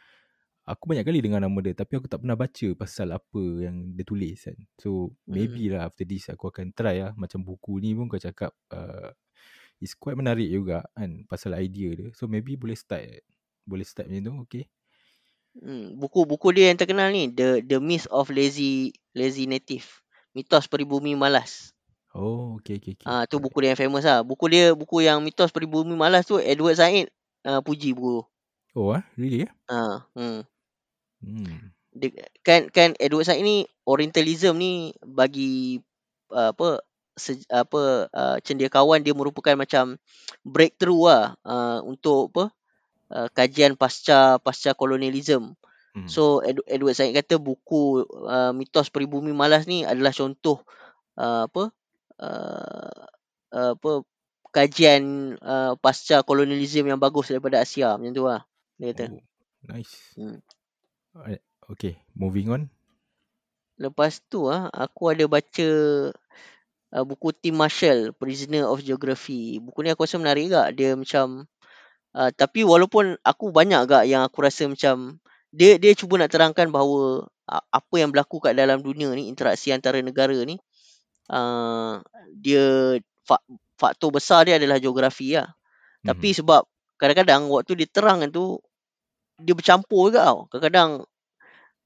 aku banyak kali dengar nama dia tapi aku tak pernah baca pasal apa yang dia tulis kan. So maybe lah after this aku akan try lah macam buku ni pun kau cakap uh, it's quite menarik juga kan pasal idea dia. So maybe boleh start boleh start macam tu okay. Hmm. Buku-buku dia yang terkenal ni. The The Myth of Lazy Lazy Native. Mitos Peribumi Malas. Oh okay okay. okay. Ah tu buku dia yang famous lah. Buku dia buku yang Mitos Peribumi Malas tu Edward Said uh, puji buku. Oh ah really eh? Ah, hmm. Hmm. Dia, kan kan Edward Said ni Orientalism ni bagi uh, apa se, apa uh, cendekiawan dia merupakan macam breakthrough lah uh, untuk apa uh, kajian pasca pasca kolonialism. hmm. So Ed, Edward Said kata buku uh, Mitos Peribumi Malas ni adalah contoh uh, apa uh, uh, apa kajian uh, pasca kolonialism yang bagus daripada Asia macam tu lah dia kata. oh, nice. Hmm. Alright. Okay, moving on. Lepas tu ah aku ada baca uh, buku Tim Marshall Prisoner of Geography. Buku ni aku rasa menarik juga. Dia macam uh, tapi walaupun aku banyak gak yang aku rasa macam dia dia cuba nak terangkan bahawa uh, apa yang berlaku kat dalam dunia ni interaksi antara negara ni uh, dia fak, faktor besar dia adalah geografi lah. Tapi Mhm. sebab kadang-kadang waktu dia terangkan tu dia bercampur juga tau. Kadang-kadang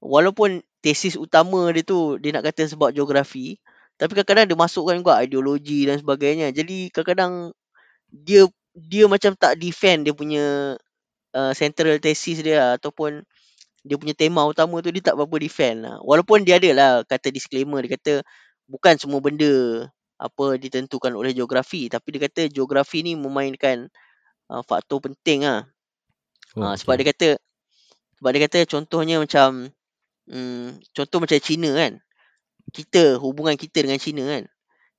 walaupun tesis utama dia tu dia nak kata sebab geografi tapi kadang-kadang dia masukkan juga ideologi dan sebagainya jadi kadang-kadang dia dia macam tak defend dia punya uh, central thesis dia ataupun dia punya tema utama tu dia tak berapa defend lah. Walaupun dia ada lah kata disclaimer dia kata bukan semua benda apa ditentukan oleh geografi tapi dia kata geografi ni memainkan uh, faktor penting lah. Oh, Oh, sebab okay. dia kata sebab dia kata contohnya macam hmm, contoh macam China kan. Kita hubungan kita dengan China kan.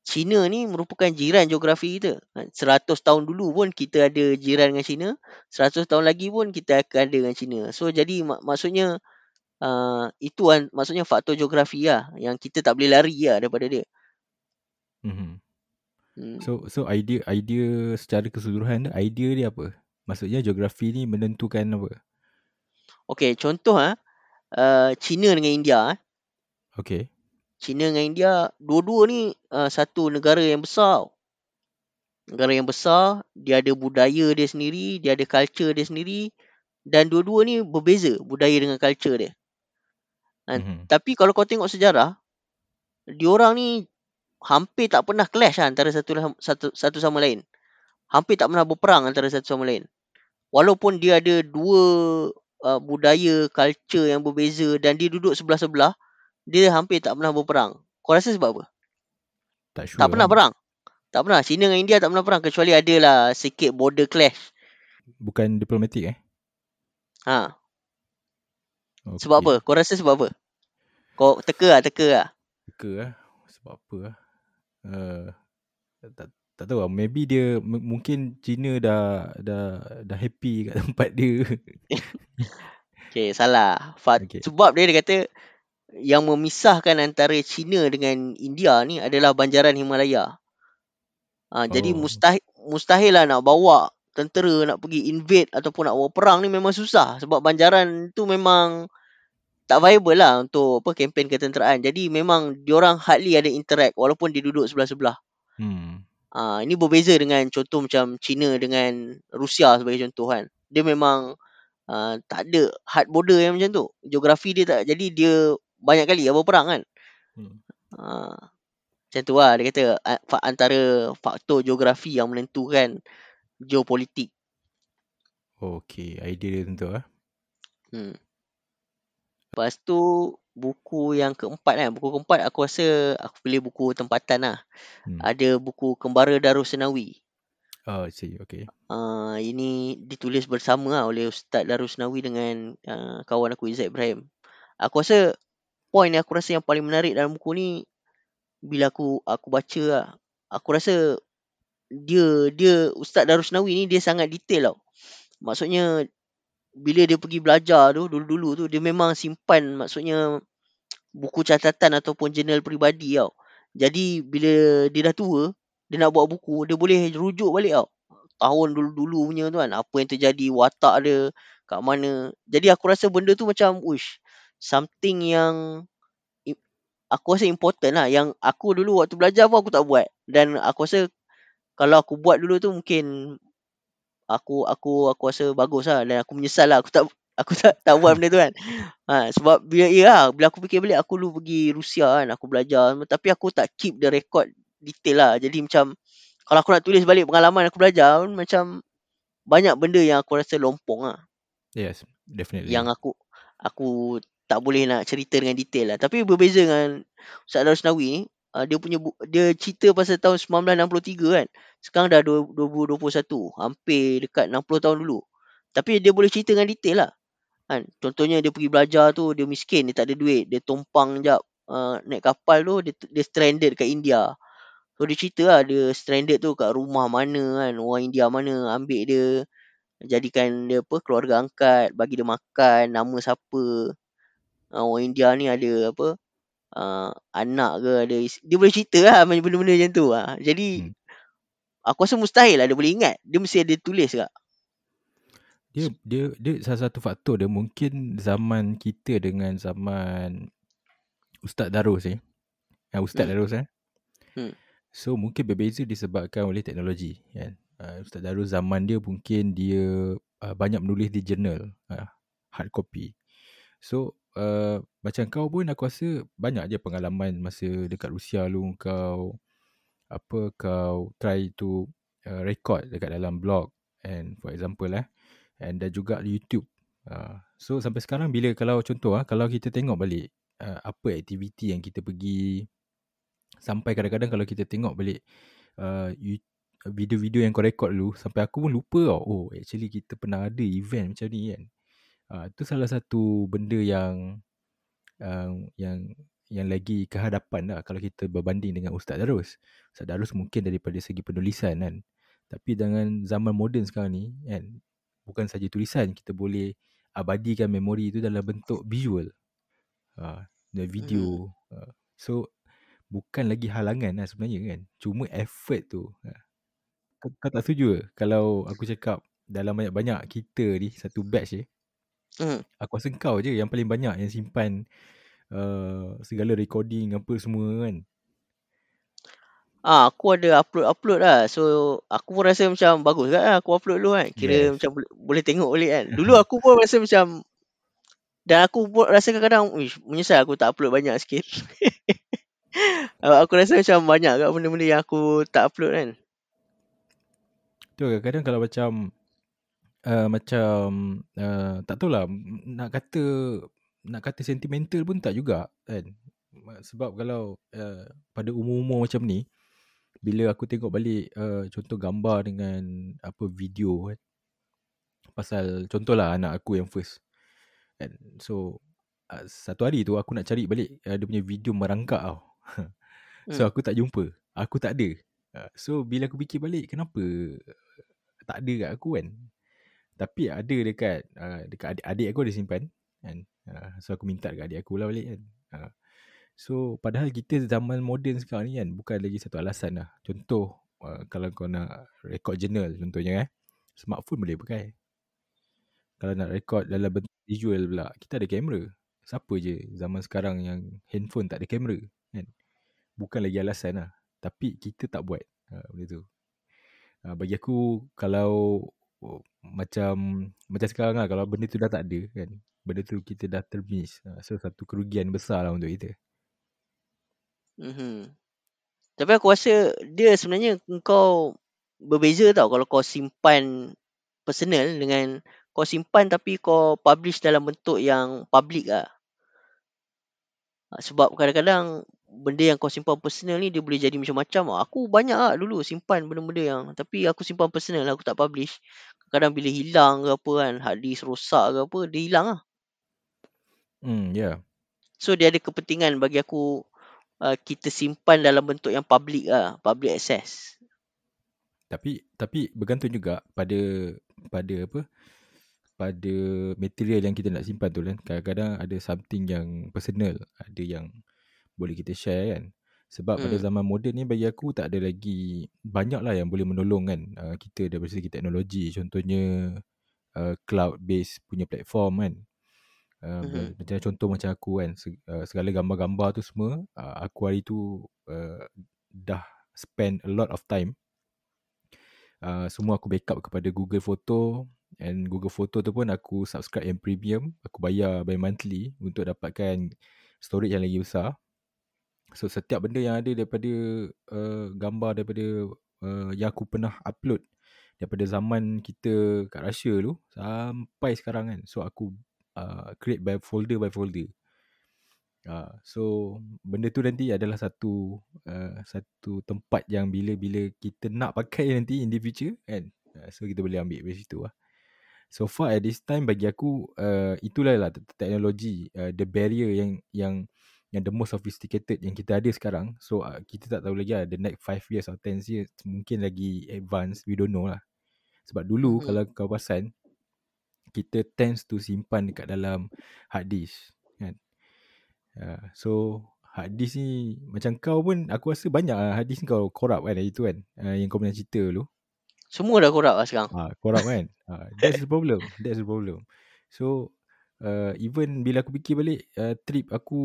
China ni merupakan jiran geografi kita. Ha, 100 tahun dulu pun kita ada jiran dengan China, 100 tahun lagi pun kita akan ada dengan China. So jadi mak- maksudnya uh, itu kan maksudnya faktor geografi lah yang kita tak boleh lari lah daripada dia. Mhm. Hmm. So so idea idea secara keseluruhan idea dia apa? Maksudnya geografi ni menentukan apa? Okey, contoh ah uh, China dengan India eh. Okay. China dengan India dua-dua ni uh, satu negara yang besar. Negara yang besar, dia ada budaya dia sendiri, dia ada culture dia sendiri dan dua-dua ni berbeza budaya dengan culture dia. Kan? Mhm. Tapi kalau kau tengok sejarah, diorang ni hampir tak pernah clash lah antara satu satu satu sama lain. Hampir tak pernah berperang antara satu sama lain. Walaupun dia ada dua uh, budaya, culture yang berbeza dan dia duduk sebelah-sebelah, dia hampir tak pernah berperang. Kau rasa sebab apa? Tak sure. Tak pernah lah. perang. Tak pernah. China dengan India tak pernah perang kecuali adalah sikit border clash. Bukan diplomatik eh? Ha. Okay. Sebab apa? Kau rasa sebab apa? Kau teka lah, teka lah. Teka lah. Sebab apa lah. Uh, tak, tak tahu lah. Maybe dia, m- mungkin China dah, dah, dah happy kat tempat dia. Okay, salah. Fat, Okay. Sebab dia, dia kata yang memisahkan antara China dengan India ni adalah banjaran Himalaya. Ha, Jadi Oh. mustahil, mustahil lah nak bawa tentera nak pergi invade ataupun nak bawa perang ni memang susah. Sebab banjaran tu memang tak viable lah untuk apa kempen ketenteraan. Jadi memang diorang hardly ada interact walaupun dia duduk sebelah-sebelah. Hmm. Ah, ini berbeza dengan contoh macam China dengan Rusia sebagai contoh kan. Dia memang uh, tak ada hard border yang macam tu. Geografi dia tak jadi dia banyak kali apa perang kan. hmm. Uh, macam tu lah dia kata uh, antara faktor geografi yang menentukan geopolitik. Okay. Idea dia tentu lah. Hmm. Lepas tu buku yang keempat kan. Buku keempat aku rasa aku pilih buku tempatan lah. Hmm. Ada buku Kembara Darussenawi. Oh, I see. Okay. Uh, ini ditulis bersama lah oleh Ustaz Darusnawi dengan uh, kawan aku Izzat Ibrahim. Aku rasa poin yang aku rasa yang paling menarik dalam buku ni bila aku aku baca lah. Aku rasa dia dia Ustaz Darusnawi ni dia sangat detail tau. Maksudnya bila dia pergi belajar tu dulu-dulu tu dia memang simpan maksudnya buku catatan ataupun jurnal peribadi tau. Jadi bila dia dah tua, dia nak buat buku, dia boleh rujuk balik tau. Tahun dulu-dulu punya tu kan, apa yang terjadi, watak dia, kat mana. Jadi aku rasa benda tu macam, uish, something yang aku rasa important lah. Yang aku dulu waktu belajar pun aku tak buat. Dan aku rasa kalau aku buat dulu tu mungkin aku aku aku rasa bagus lah dan aku menyesal lah aku tak aku tak tak buat benda tu kan. Ha, sebab bila ya lah, bila aku fikir balik aku dulu pergi Rusia kan aku belajar tapi aku tak keep the record detail lah. Jadi macam kalau aku nak tulis balik pengalaman aku belajar macam banyak benda yang aku rasa lompong lah. Yes. Definitely. Yang aku aku tak boleh nak cerita dengan detail lah. Tapi berbeza dengan Ustaz Darusnawi ni, uh, dia punya bu- dia cerita pasal tahun 1963 kan. Sekarang dah 2021, hampir dekat 60 tahun dulu. Tapi dia boleh cerita dengan detail lah. Kan? Contohnya dia pergi belajar tu, dia miskin, dia tak ada duit, dia tumpang jap uh, naik kapal tu, dia, dia stranded kat India. So dia cerita lah, dia stranded tu kat rumah mana kan, orang India mana ambil dia, jadikan dia apa, keluarga angkat, bagi dia makan, nama siapa. Uh, orang India ni ada apa, uh, anak ke, ada is- dia boleh cerita lah macam benda-benda macam tu lah. Jadi, Hmm. aku rasa mustahil lah dia boleh ingat. Dia mesti ada tulis kat. Dia dia dia salah satu faktor dia mungkin zaman kita dengan zaman Ustaz Darus eh. Ustaz Hmm. Darus eh. Hmm. So mungkin berbeza disebabkan oleh teknologi kan. Uh, Ustaz Darus zaman dia mungkin dia uh, banyak menulis di jurnal uh, hard copy. So uh, macam kau pun aku rasa banyak je pengalaman masa dekat Rusia lu kau apa kau try to uh, record dekat dalam blog and for example eh and dan juga YouTube. Uh, so sampai sekarang bila kalau contoh ah kalau kita tengok balik uh, apa aktiviti yang kita pergi sampai kadang-kadang kalau kita tengok balik uh, video-video yang kau record dulu sampai aku pun lupa tau. Oh actually kita pernah ada event macam ni kan. Uh, tu salah satu benda yang uh, yang yang lagi kehadapan lah kalau kita berbanding dengan Ustaz Darus. Ustaz Darus mungkin daripada segi penulisan kan. Tapi dengan zaman moden sekarang ni kan bukan saja tulisan kita boleh abadikan memori itu dalam bentuk visual. Uh, dan video. Uh, so bukan lagi halangan lah sebenarnya kan. Cuma effort tu. Kau, kau tak setuju ke kalau aku cakap dalam banyak-banyak kita ni satu batch ni Hmm. Aku rasa kau je yang paling banyak yang simpan uh, segala recording apa semua kan. Ah, aku ada upload-upload lah. So, aku pun rasa macam bagus kan lah aku upload dulu kan. Kira Yes. macam boleh, boleh tengok balik kan. Dulu aku pun rasa macam dan aku pun rasa kadang-kadang "Uish, menyesal aku tak upload banyak sikit. Ah, aku rasa macam banyak kat benda-benda yang aku tak upload kan. Tu kadang-kadang kalau macam uh, macam uh, tak tahulah nak kata nak kata sentimental pun tak juga kan. Sebab kalau uh, pada umur-umur macam ni bila aku tengok balik uh, contoh gambar dengan apa video kan? Pasal contohlah anak aku yang first kan? So uh, satu hari tu aku nak cari balik uh, dia punya video merangkak tau. So Hmm. aku tak jumpa. Aku tak ada. Uh, so bila aku fikir balik kenapa tak ada kat aku kan tapi ada dekat uh, dekat adik-adik aku ada simpan kan. Uh, so aku minta dekat adik aku lah balik kan. Uh, so padahal kita zaman moden sekarang ni kan bukan lagi satu alasan lah. Contoh uh, kalau kau nak record journal contohnya eh smartphone boleh pakai. Kalau nak record dalam bentuk visual pula kita ada kamera. Siapa je zaman sekarang yang handphone tak ada kamera kan? Bukan lagi alasan lah. Tapi kita tak buat uh, benda tu. Uh, bagi aku kalau oh, macam macam sekarang lah kalau benda tu dah tak ada kan benda tu kita dah termiss uh, so satu kerugian besar lah untuk kita Mhm. Tapi aku rasa dia sebenarnya kau berbeza tau kalau kau simpan personal dengan kau simpan tapi kau publish dalam bentuk yang public lah. Ah, Sebab kadang-kadang benda yang kau simpan personal ni dia boleh jadi macam-macam. tau. Aku banyak lah dulu simpan benda-benda yang tapi aku simpan personal aku tak publish. Kadang bila hilang ke apa kan, hard disk rosak ke apa, dia hilang lah. hmm ya yeah. So dia ada kepentingan bagi aku uh, kita simpan dalam bentuk yang public lah, public access. Tapi tapi bergantung juga pada pada apa? Pada material yang kita nak simpan tu kan. Kadang-kadang ada something yang personal, ada yang boleh kita share kan. Sebab pada Hmm. zaman moden ni bagi aku tak ada lagi banyak lah yang boleh menolong kan uh, kita dari segi teknologi. Contohnya uh, cloud based punya platform kan. Uh, Mhm. macam contoh macam aku kan se- segala gambar-gambar tu semua uh, aku hari tu uh, dah spend a lot of time uh, semua aku backup kepada Google Photo and Google Photo tu pun aku subscribe yang premium. Aku bayar by monthly untuk dapatkan storage yang lagi besar. So setiap benda yang ada daripada uh, gambar daripada uh, yang aku pernah upload daripada zaman kita kat Russia tu sampai sekarang kan. So aku uh, create by folder by folder Uh, so benda tu nanti adalah satu uh, satu tempat yang bila-bila kita nak pakai nanti in the future kan. Uh, so kita boleh ambil dari situ lah so far at this time bagi aku uh, itulah lah te- teknologi uh, the barrier yang yang yang the most sophisticated yang kita ada sekarang. So uh, kita tak tahu lagi lah the next 5 years or 10 years mungkin lagi advance we don't know lah. Sebab dulu Mhm. kalau kau perasan kita tends to simpan dekat dalam hard disk kan? Uh, so hard disk ni macam kau pun aku rasa banyak lah hard disk kau corrupt kan hari tu kan uh, yang kau pernah cerita dulu Semua dah korak lah sekarang. ah uh, corrupt kan uh, that's the problem that's the problem so uh, even bila aku fikir balik uh, trip aku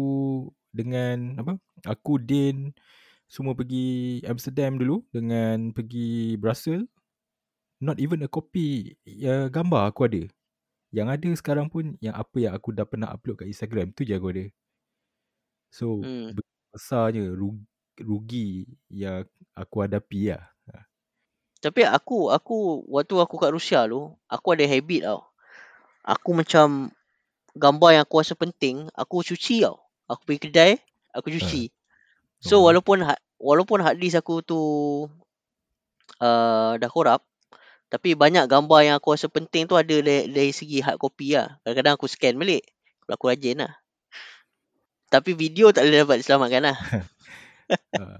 dengan apa aku Din semua pergi Amsterdam dulu dengan pergi Brussels not even a copy uh, gambar aku ada Yang ada sekarang pun yang apa yang aku dah pernah upload kat Instagram tu je aku ada. So hmm. besarnya rugi, rugi yang aku hadapi lah. Tapi aku aku waktu aku kat Rusia tu, aku ada habit tau. Aku macam gambar yang aku rasa penting, aku cuci tau. Aku pergi kedai, aku cuci. So Oh. walaupun ha- walaupun hard disk aku tu uh, dah korap, tapi banyak gambar yang aku rasa penting tu ada dari, dari segi hard copy lah. Kadang-kadang aku scan balik. Kalau aku rajin lah. Tapi video tak boleh dapat diselamatkan lah. Uh,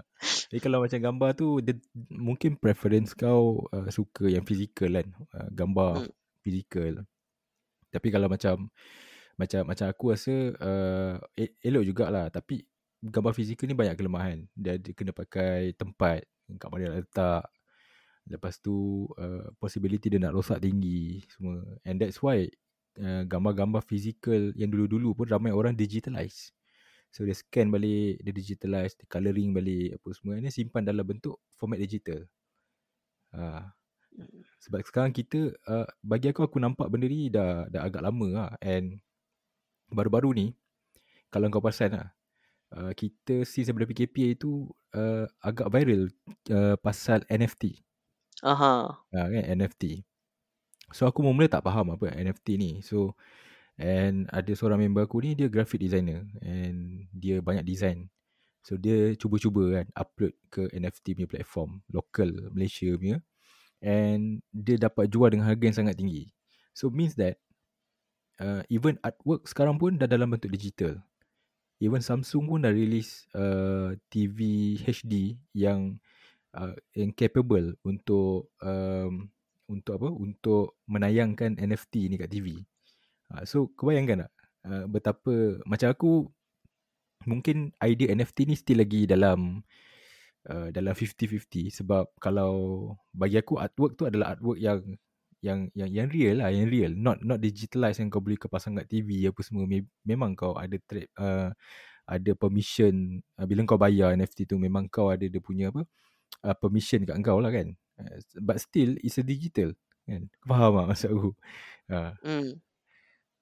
eh kalau macam gambar tu dia, mungkin preference kau uh, suka yang fizikal kan? Uh, gambar Hmm. fizikal tapi kalau macam macam macam aku rasa uh, elok jugalah. Tapi gambar fizikal ni banyak kelemahan. Dia, dia kena pakai tempat kat mana nak letak. Lepas tu uh, possibility dia nak rosak tinggi semua. And that's why uh, gambar-gambar fizikal yang dulu-dulu pun ramai orang digitalize So dia scan balik, dia digitalize, dia colouring balik apa semua ni simpan dalam bentuk format digital. Ha. Sebab sekarang kita uh, bagi aku aku nampak benda ni dah dah agak lama lah and baru-baru ni kalau kau perasan lah uh, kita since daripada PKP itu uh, agak viral uh, pasal NFT. Aha. Ha, kan NFT. So aku mula tak faham apa NFT ni. So And ada seorang member aku ni dia graphic designer and dia banyak design. So dia cuba-cuba kan upload ke NFT punya platform local Malaysia punya and dia dapat jual dengan harga yang sangat tinggi. So means that uh, even artwork sekarang pun dah dalam bentuk digital. Even Samsung pun dah release uh, TV HD yang uh, yang capable untuk um, untuk apa? Untuk menayangkan NFT ni kat TV. Uh, so kau bayangkan tak? Uh, betapa macam aku mungkin idea NFT ni still lagi dalam uh, dalam 50-50 sebab kalau bagi aku artwork tu adalah artwork yang yang yang yang real lah yang real. Not not digitalized yang kau boleh kau pasang kat TV apa semua. Me- memang kau ada trade uh, ada permission. Uh, bila kau bayar NFT tu memang kau ada dia punya apa uh, permission kat kau lah kan? Uh, but still it's a digital kan? Faham tak maksud aku? Uh, Hmm.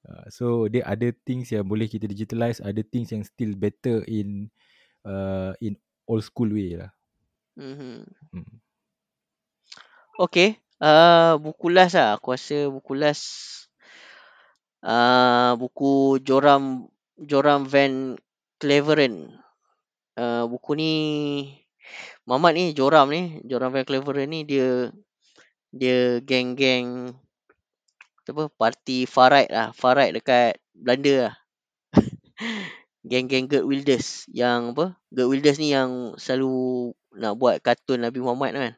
Uh, so dia ada things yang boleh kita digitalize, ada things yang still better in uh, in old school way lah. Mhm. Hmm. Okay. Uh, buku last lah. Aku rasa buku last. Uh, buku Joram Joram Van Cleveren. Uh, buku ni Mamat ni Joram ni Joram Van Cleveren ni dia dia geng-geng apa parti far right lah far right dekat Belanda lah geng-geng Gert Wilders yang apa Gert Wilders ni yang selalu nak buat kartun Nabi Muhammad kan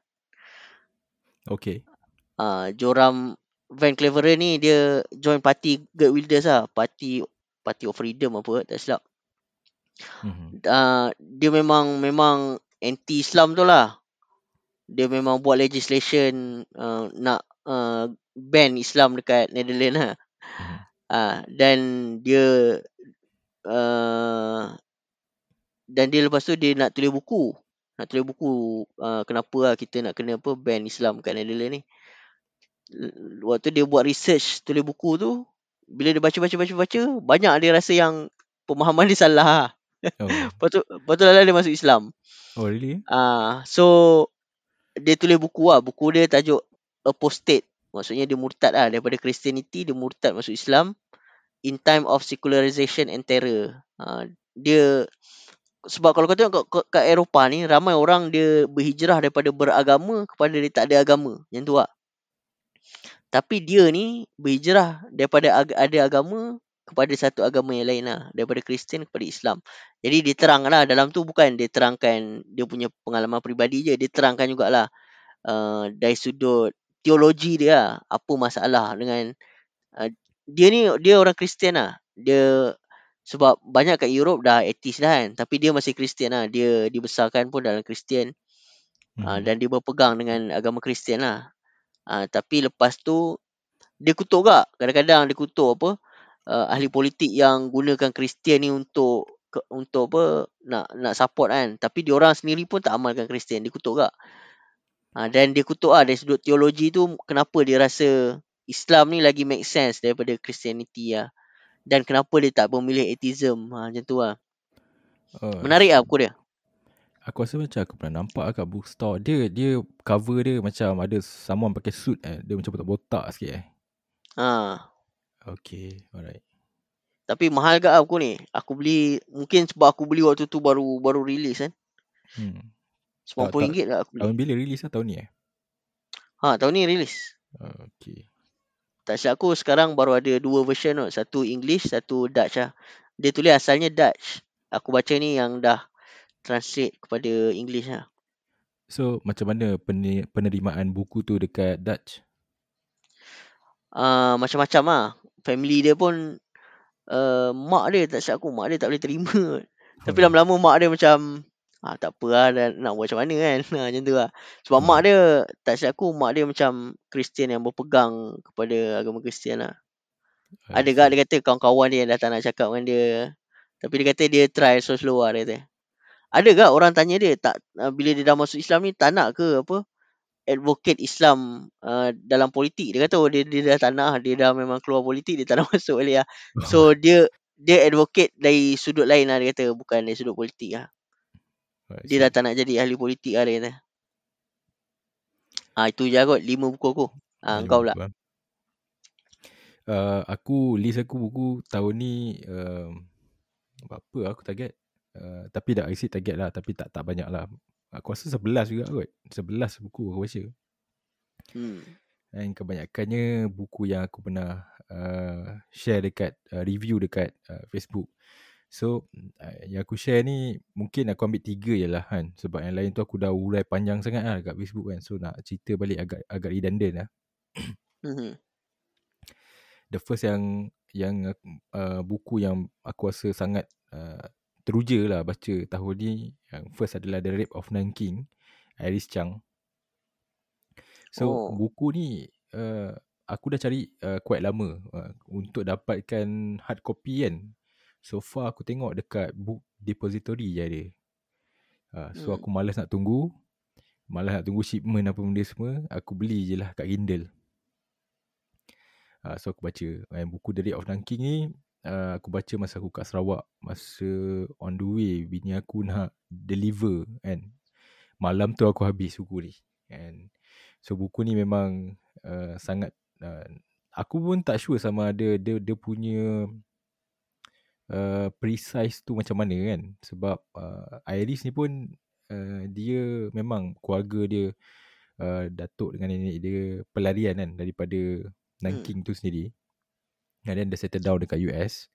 Okay. uh, Joram Van Cleveren ni dia join parti Gert Wilders lah. Parti Party of Freedom apa tak silap. Mm-hmm. Uh, dia memang memang anti Islam tu lah. Dia memang buat legislation uh, nak uh, ban Islam dekat Netherlands lah. Mm-hmm. Uh, dan dia uh, dan dia lepas tu dia nak tulis buku. Nak tulis buku uh, kenapa lah kita nak kena apa ban Islam kat Netherlands ni waktu dia buat research tulis buku tu bila dia baca baca baca baca banyak dia rasa yang pemahaman dia salah Oh. lepas tu lepas tu lah dia masuk Islam oh really? ah uh, so dia tulis buku lah buku dia tajuk apostate maksudnya dia murtad lah daripada Christianity dia murtad masuk Islam in time of secularization and terror uh, dia sebab kalau kau tengok kat, kat Eropah ni ramai orang dia berhijrah daripada beragama kepada dia tak ada agama yang tu lah tapi dia ni berhijrah daripada ag- ada agama kepada satu agama yang lain lah. Daripada Kristian kepada Islam. Jadi dia terang lah dalam tu bukan dia terangkan dia punya pengalaman peribadi je. Dia terangkan jugalah uh, dari sudut teologi dia lah. Apa masalah dengan uh, dia ni dia orang Kristian lah. Dia sebab banyak kat Europe dah etis dah kan. Tapi dia masih Kristian lah. Dia dibesarkan pun dalam Kristian. Mm-hmm. Uh, dan dia berpegang dengan agama Kristian lah. Uh, tapi lepas tu dia kutuk gak. Kadang-kadang dia kutuk apa uh, ahli politik yang gunakan Kristian ni untuk untuk apa nak nak support kan. Tapi dia orang sendiri pun tak amalkan Kristian. Dia kutuk gak. Uh, dan dia kutuk ah dari sudut teologi tu kenapa dia rasa Islam ni lagi make sense daripada Christianity lah. Dan kenapa dia tak memilih atheism. Ha, macam tu lah. Oh, Menarik lah buku dia. Aku rasa macam aku pernah nampak kat bookstore. Dia dia cover dia macam ada someone pakai suit eh. Dia macam botak-botak sikit eh. Ha. Okay, alright. Tapi mahal ke lah buku ni? Aku beli, mungkin sebab aku beli waktu tu baru baru release kan. Hmm. RM90 lah aku beli. Tahun bila release lah tahun ni eh? Ha, tahun ni release. Okay. Tak silap aku sekarang baru ada dua version tu. Satu English, satu Dutch lah. Dia tulis asalnya Dutch. Aku baca ni yang dah translate kepada English lah. So macam mana pene- penerimaan buku tu dekat Dutch? Uh, macam-macam lah. Family dia pun uh, mak dia tak silap aku. Mak dia tak boleh terima. Tapi Hmm. lama-lama mak dia macam ah, tak apa lah dah, nak buat macam mana kan. Ha, macam tu lah. Sebab Hmm. mak dia tak silap aku mak dia macam Kristian yang berpegang kepada agama Kristian lah. I Ada gak see. dia kata kawan-kawan dia yang dah tak nak cakap dengan dia. Tapi dia kata dia try slow-slow lah dia kata. Ada gak orang tanya dia tak uh, bila dia dah masuk Islam ni tak nak ke apa advocate Islam uh, dalam politik. Dia kata oh dia, dia dah tak nak dia dah memang keluar politik dia tak nak masuk balik lah. So dia dia advocate dari sudut lain lah dia kata bukan dari sudut politik lah. Dia dah tak nak jadi ahli politik lah dia kata. Ah itu je kot lima buku aku. Ah Lima kau pula. buku, ah. Uh, aku list aku buku tahun ni uh, apa aku target uh, tapi dah exceed target lah tapi tak tak banyak lah aku rasa 11 juga kot 11 buku aku baca Hmm. dan kebanyakannya buku yang aku pernah uh, share dekat uh, review dekat uh, Facebook so uh, yang aku share ni mungkin aku ambil tiga je lah kan. Sebab yang lain tu aku dah urai panjang sangat lah dekat Facebook kan. So nak cerita balik agak agak redundant lah. Hmm. the first yang yang uh, buku yang aku rasa sangat uh, teruja lah baca tahun ni yang first adalah The Rape of Nanking Iris Chang. So Oh. buku ni uh, aku dah cari uh, quite lama uh, untuk dapatkan hard copy kan so far aku tengok dekat book depository je ada. Uh, so Hmm. aku malas nak tunggu. Malas nak tunggu shipment apa benda semua aku beli je lah kat Kindle. Uh, so aku baca And buku The Rape of Nanking ni uh, Aku baca masa aku kat Sarawak Masa on the way Bini aku nak deliver kan. Malam tu aku habis buku ni And So buku ni memang uh, Sangat uh, Aku pun tak sure sama ada Dia, dia punya uh, Precise tu macam mana kan? Sebab uh, Iris ni pun uh, Dia memang keluarga dia uh, Datuk dengan nenek dia Pelarian kan Daripada Nanking tu sendiri. And then dia settle down dekat US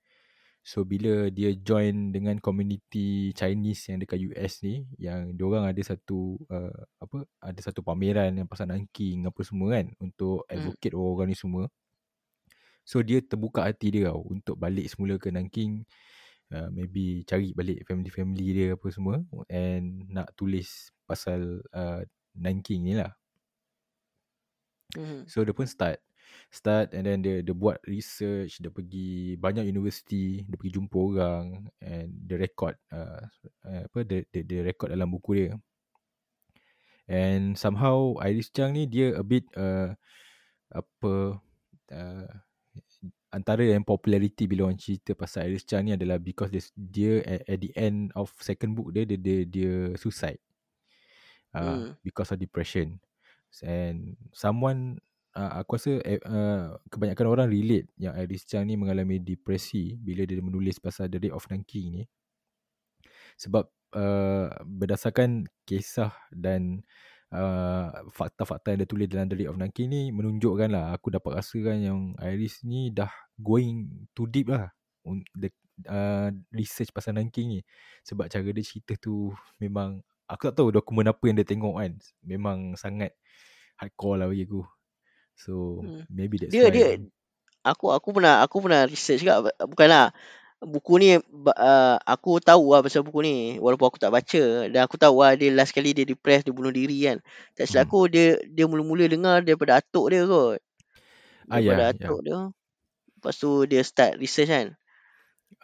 So bila dia join dengan community Chinese yang dekat US ni Yang diorang ada satu uh, apa Ada satu pameran yang pasal Nanking apa semua kan Untuk Hmm. advocate orang ni semua So dia terbuka hati dia tau Untuk balik semula ke Nanking. Uh, Maybe cari balik family-family dia apa semua And nak tulis pasal uh, Nanking ni lah. Hmm. So dia pun start. Start and then dia, dia buat research Dia pergi banyak universiti Dia pergi jumpa orang And dia record uh, uh, Apa dia, dia, dia record dalam buku dia. And somehow Iris Chang ni dia a bit uh, Apa uh, Antara yang popularity bila orang cerita pasal Iris Chang ni adalah Because dia, dia at, at the end of second book dia Dia, dia, dia suicide uh, Hmm. Because of depression And someone uh, aku rasa uh, kebanyakan orang relate yang Iris Chang ni mengalami depresi bila dia menulis pasal The Rape of Nanking ni. Sebab uh, berdasarkan kisah dan uh, fakta-fakta yang dia tulis dalam The Rape of Nanking ni menunjukkan lah aku dapat rasakan yang Iris ni dah going too deep lah the, uh, research pasal Nanking ni. Sebab cara dia cerita tu memang aku tak tahu dokumen apa yang dia tengok kan. Memang sangat hardcore lah bagi aku. So Hmm. maybe that's Dia why. dia aku aku pernah aku pernah research juga. Bukanlah buku ni uh, aku tahu lah pasal buku ni. Walaupun aku tak baca dan aku tahu lah dia last kali dia depressed dia bunuh diri kan. Tak silap Hmm. aku dia dia mula-mula dengar daripada atuk dia kot. Ah daripada ya. ya atuk dia. Lepas tu dia start research kan.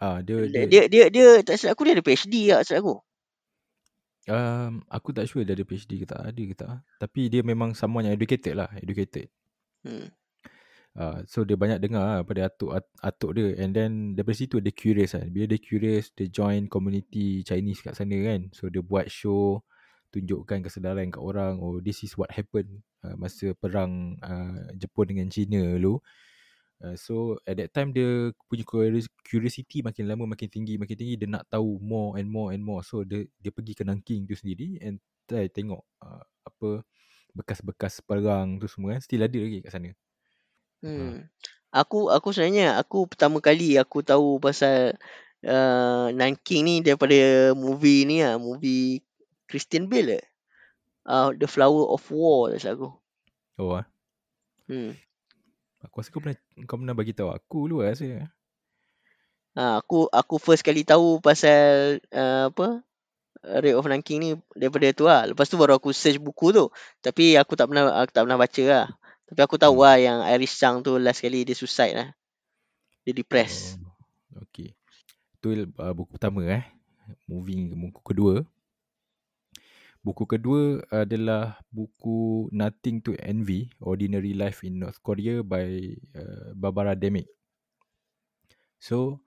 Ah dia dia dia dia dia, dia tak silap aku dia ada PhD tak silap aku. Um, aku tak sure dia ada PhD ke tak ada ke tak. Ah. tapi dia memang someone yang educated lah educated. Hmm. Uh, so dia banyak dengar lah pada atuk atuk dia and then daripada situ dia curious kan. Bila dia curious dia join community Chinese kat sana kan. So dia buat show tunjukkan kesedaran kat orang oh this is what happened uh, masa perang uh, Jepun dengan China dulu. Uh, so at that time dia punya curiosity makin lama makin tinggi makin tinggi dia nak tahu more and more and more. So dia dia pergi ke Nanking tu sendiri and try tengok uh, apa bekas-bekas perang tu semua kan still ada lagi kat sana. Hmm. Aku aku sebenarnya aku pertama kali aku tahu pasal uh, Nanking ni daripada movie ni lah, movie Christian Bale eh. Uh, The Flower of War tak aku. Oh ah. Hmm. Aku rasa kau pernah kau pernah bagi tahu aku dulu lah rasa. Ha, aku aku first kali tahu pasal uh, apa Raid of Nanking ni daripada tu lah. Lepas tu baru aku search buku tu. Tapi aku tak pernah aku tak pernah baca lah. Tapi aku tahu hmm. lah yang Iris Chang tu last kali dia suicide lah. Dia depressed. Oh, okay. Tu uh, buku pertama eh. Moving ke buku kedua. Buku kedua adalah buku Nothing to Envy, Ordinary Life in North Korea by uh, Barbara Demick. So,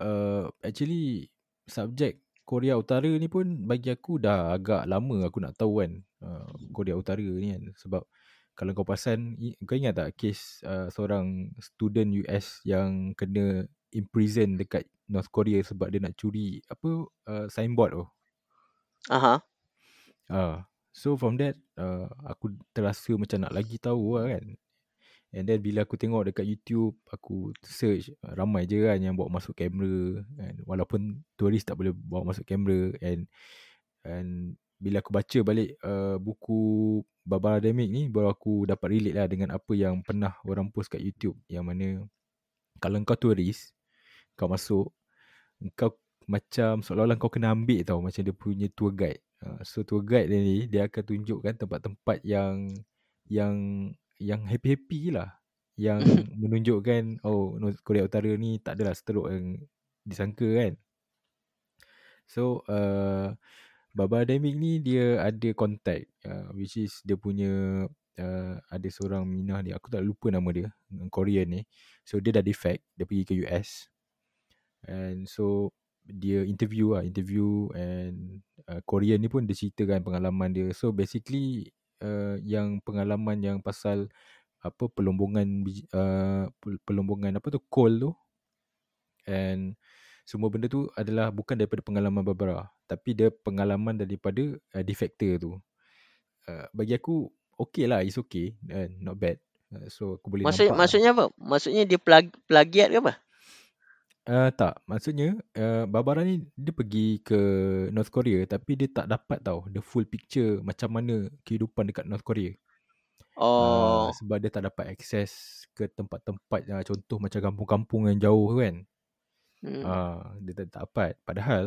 uh, actually, subjek Korea Utara ni pun bagi aku dah agak lama aku nak tahu kan uh, Korea Utara ni kan. Sebab kalau kau perasan kau ingat tak kes uh, seorang student US yang kena imprison dekat North Korea sebab dia nak curi apa uh, signboard tu. Aha. Ah, uh, so from that uh, aku terasa macam nak lagi tahu lah kan. And then bila aku tengok dekat YouTube, aku search ramai je kan yang bawa masuk kamera kan. Walaupun turis tak boleh bawa masuk kamera and and bila aku baca balik uh, buku Barbara Demick ni baru aku dapat relate lah dengan apa yang pernah orang post kat YouTube yang mana kalau kau turis kau masuk kau macam seolah-olah kau kena ambil tau macam dia punya tour guide. Uh, so tour guide dia ni dia akan tunjukkan tempat-tempat yang yang yang happy-happy lah yang menunjukkan oh Korea Utara ni tak adalah seteruk yang disangka kan. So uh, Baba Demic ni dia ada contact uh, which is dia punya uh, ada seorang Minah ni aku tak lupa nama dia Korean ni. So dia dah defect dia pergi ke US. And so dia interview lah interview and uh, Korean ni pun dia ceritakan pengalaman dia. So basically uh, yang pengalaman yang pasal apa pelombongan uh, pelombongan apa tu coal tu and semua benda tu adalah bukan daripada pengalaman Barbara tapi dia pengalaman daripada uh, defector tu uh, bagi aku okay lah it's okay uh, not bad uh, so aku boleh Maksud, nampak lah. maksudnya lah. apa maksudnya dia plag, plagiat ke apa Uh, tak, maksudnya uh, Barbara ni dia pergi ke North Korea tapi dia tak dapat tau the full picture macam mana kehidupan dekat North Korea. Oh. Uh, sebab dia tak dapat akses ke tempat-tempat uh, contoh macam kampung-kampung yang jauh kan. Hmm. Uh, dia tak, tak dapat. Padahal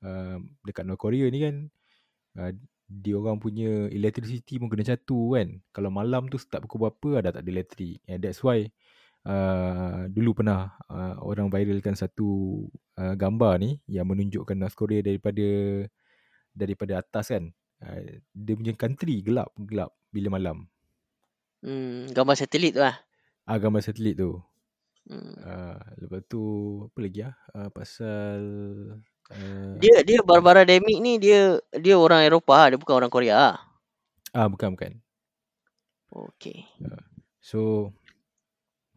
uh, dekat North Korea ni kan uh, dia orang punya electricity pun kena catu kan. Kalau malam tu start pukul berapa ada tak ada elektrik. And that's why uh, dulu pernah uh, orang viralkan satu uh, gambar ni yang menunjukkan North Korea daripada daripada atas kan. Uh, dia punya country gelap gelap bila malam. Hmm, gambar satelit tu lah. Ah, gambar satelit tu. Hmm. Uh, lepas tu apa lagi ah? Uh, pasal uh, dia dia Barbara Demick ni dia dia orang Eropah, dia bukan orang Korea. Ah, bukan bukan. Okay. Uh, so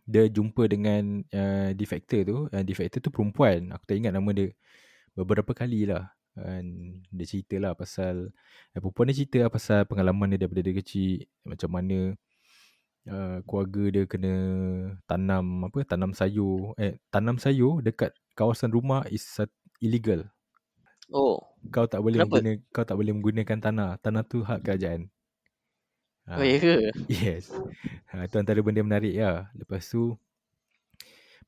dia jumpa dengan uh, defector tu, uh, defector tu perempuan. Aku tak ingat nama dia. Beberapa kali lah. And dia cerita lah pasal uh, Perempuan dia cerita lah pasal pengalaman dia daripada dia kecil Macam mana uh, keluarga dia kena tanam apa tanam sayur eh tanam sayur dekat kawasan rumah is illegal. Oh. Kau tak boleh Kenapa? guna kau tak boleh menggunakan tanah. Tanah tu hak kerajaan. Ha, oh, ya ke? Yes. Ha, itu antara benda menarik ya. Lepas tu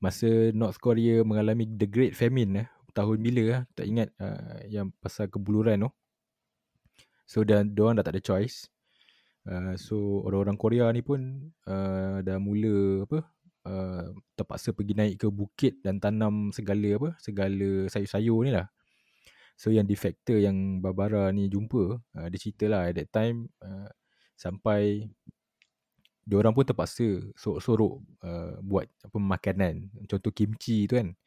masa North Korea mengalami the great famine eh, tahun bila lah, tak ingat uh, yang pasal kebuluran tu. So dan dia orang dah tak ada choice. Uh, so orang-orang Korea ni pun uh, dah mula apa uh, terpaksa pergi naik ke bukit dan tanam segala apa segala sayur-sayur ni lah. So yang defector yang Barbara ni jumpa uh, dia cerita lah at that time uh, sampai dia orang pun terpaksa sorok-sorok uh, buat apa makanan. Contoh kimchi tu kan.